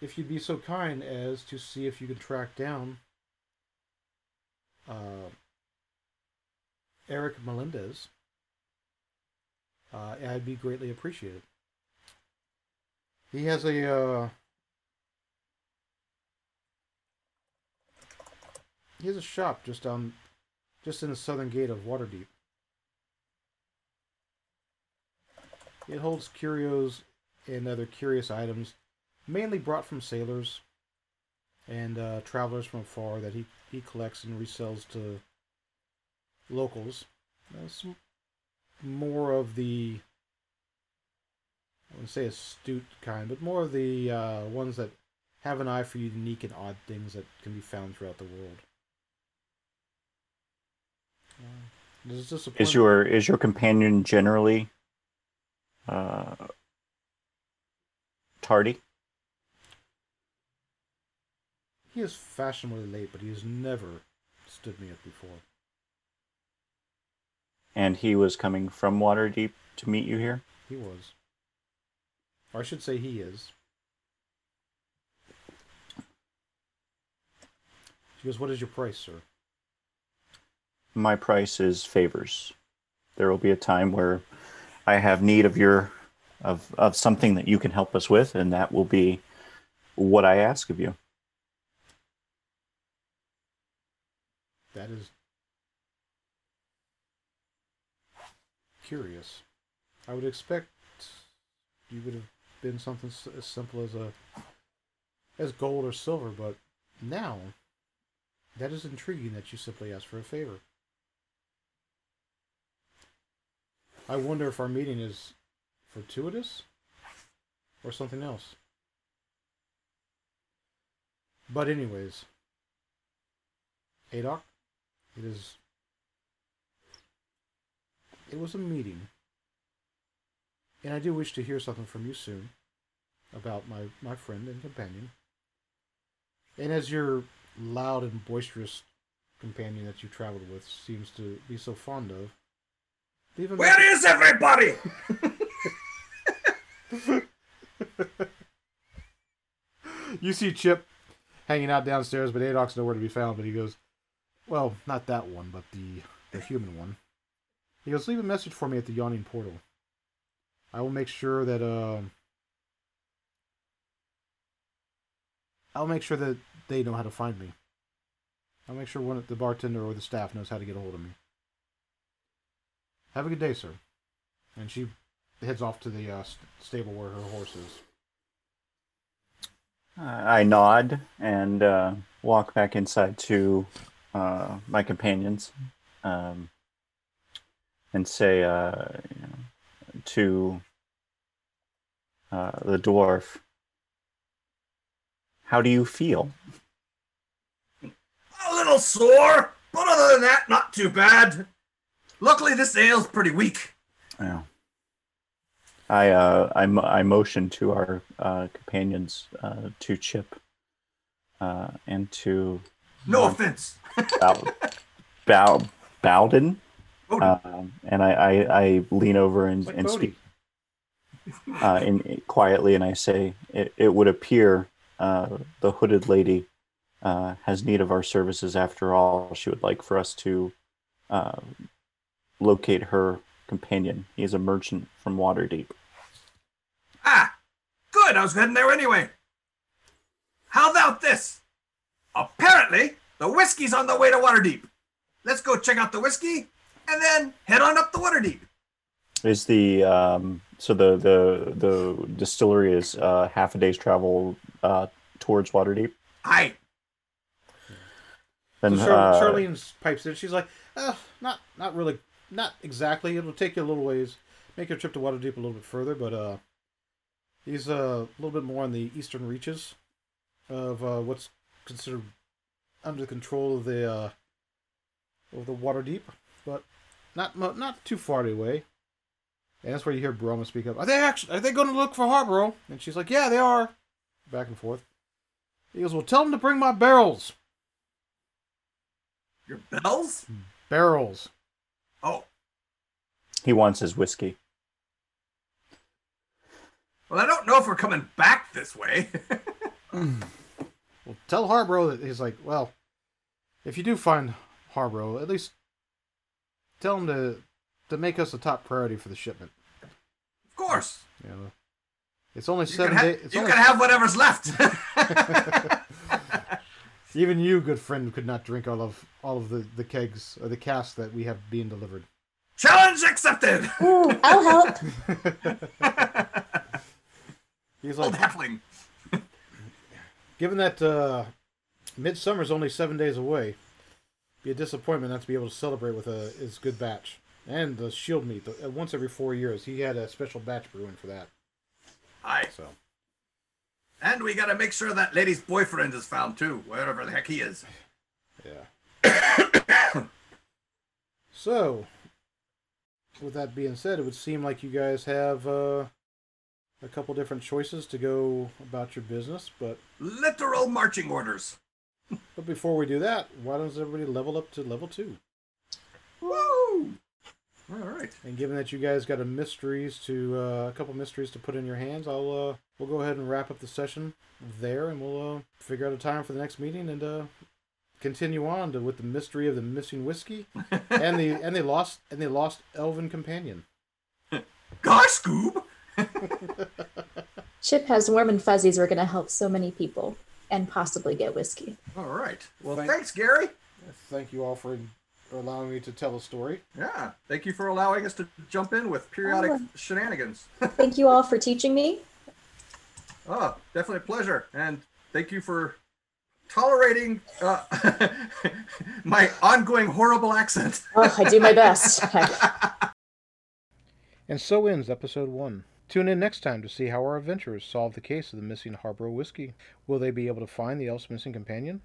If you'd be so kind as to see if you can track down uh, Eric Melendez, uh, I'd be greatly appreciated. He has a. Uh, he has a shop just down just in the southern gate of Waterdeep. It holds curios and other curious items, mainly brought from sailors and uh, travelers from afar that he, he collects and resells to locals. Some more of the, I wouldn't say astute kind, but more of the uh, ones that have an eye for unique and odd things that can be found throughout the world. Uh, disappoint- Is your is your companion generally uh, tardy? He is fashionably late, but he has never stood me up before. And he was coming from Waterdeep to meet you here? He was. Or I should say he is. She goes, What is your price, sir? My price is favors. There will be a time where I have need of your of of something that you can help us with, and that will be what I ask of you. That is curious. I would expect you would have been something as simple as a as gold or silver, but now that is intriguing that you simply ask for a favor. I wonder if our meeting is fortuitous or something else. But anyways, Adrock, it is it was a meeting, and I do wish to hear something from you soon about my my friend and companion. And as your loud and boisterous companion that you traveled with seems to be so fond of, leave a Where is everybody? (laughs) you see Chip hanging out downstairs, but Adrock's nowhere to be found. But he goes, "Well, not that one, but the the human one." He goes, "Leave a message for me at the yawning portal. I will make sure that uh, I'll make sure that they know how to find me. I'll make sure one of the bartender or the staff knows how to get a hold of me. Have a good day, sir." And she heads off to the uh, st- stable where her horse is. I nod and uh, walk back inside to uh, my companions um, and say uh, you know, to uh, the dwarf, How do you feel? A little sore, but other than that, not too bad. Luckily, this ale's pretty weak. Yeah. I, uh, I, I motion to our uh, companions, uh, to Chip uh, and to No offense. Bow, Bow, Bowden. Um, and I, I, I lean over and, Like and speak uh, in, quietly, and I say, it, it would appear uh, the hooded lady uh, has need of our services after all. She would like for us to uh, locate her companion. He is a merchant from Waterdeep. ah, good. I was heading there anyway. How about this? Apparently, the whiskey's on the way to Waterdeep. Let's go check out the whiskey and then head on up the Waterdeep. Is the um, so the the the distillery is uh, half a day's travel uh, towards Waterdeep. Aye. Then so Char- uh, Charlene pipes in. She's like, uh, not not really, not exactly. It'll take you a little ways. Make your trip to Waterdeep a little bit further, but uh, he's uh, a little bit more on the eastern reaches of uh, what's considered under the control of the uh, of the Waterdeep, but not mu- not too far away. And that's where you hear Broma speak up. Are they actually? Are they going to look for Harborough? And she's like, Yeah, they are. Back and forth. He goes, Well, tell them to bring my barrels. Your bells? Hmm. Barrels. Oh, he wants his whiskey. well, I don't know if we're coming back this way. (laughs) Well, tell Harborough that he's like, well, if you do find Harborough, at least tell him to to make us a top priority for the shipment. of course. You know, it's only You can, seven days. You only can have whatever's left. (laughs) (laughs) even you, good friend, could not drink all of all of the the kegs or the casks that we have being delivered. Challenge accepted. Ooh, I'll help. (laughs) He's Old like, halfling. given that uh, midsummer's only seven days away, be a disappointment not to be able to celebrate with a his good batch and the Shieldmeet. The, uh, once every four years, he had a special batch brewing for that. Aye. So And we gotta make sure that lady's boyfriend is found too, wherever the heck he is. yeah. (coughs) so, with that being said, it would seem like you guys have uh, a couple different choices to go about your business, but Literal marching orders. But before we do that, why doesn't everybody level up to level two? Woo! All right. And given that you guys got a mysteries to uh, a couple mysteries to put in your hands, I'll uh, we'll go ahead and wrap up the session there, and we'll uh, figure out a time for the next meeting and uh, continue on to with the mystery of the missing whiskey (laughs) and the and they lost and they lost elven companion. Gosh, Scoob! (laughs) Chip has warm and fuzzies. We're going to help so many people and possibly get whiskey. All right. Well, Thank- thanks, Gary. Thank you all for, for allowing me to tell a story. Yeah. Thank you for allowing us to jump in with periodic Oh. shenanigans. (laughs) Thank you all for teaching me. oh, definitely a pleasure. And thank you for tolerating uh, (laughs) my ongoing horrible accent. Oh, I do my best. (laughs) And so ends episode one. Tune in next time to see how our adventurers solve the case of the missing Harborough whiskey. Will they be able to find the elf's missing companion?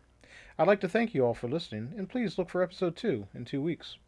I'd like to thank you all for listening, and please look for episode two in two weeks.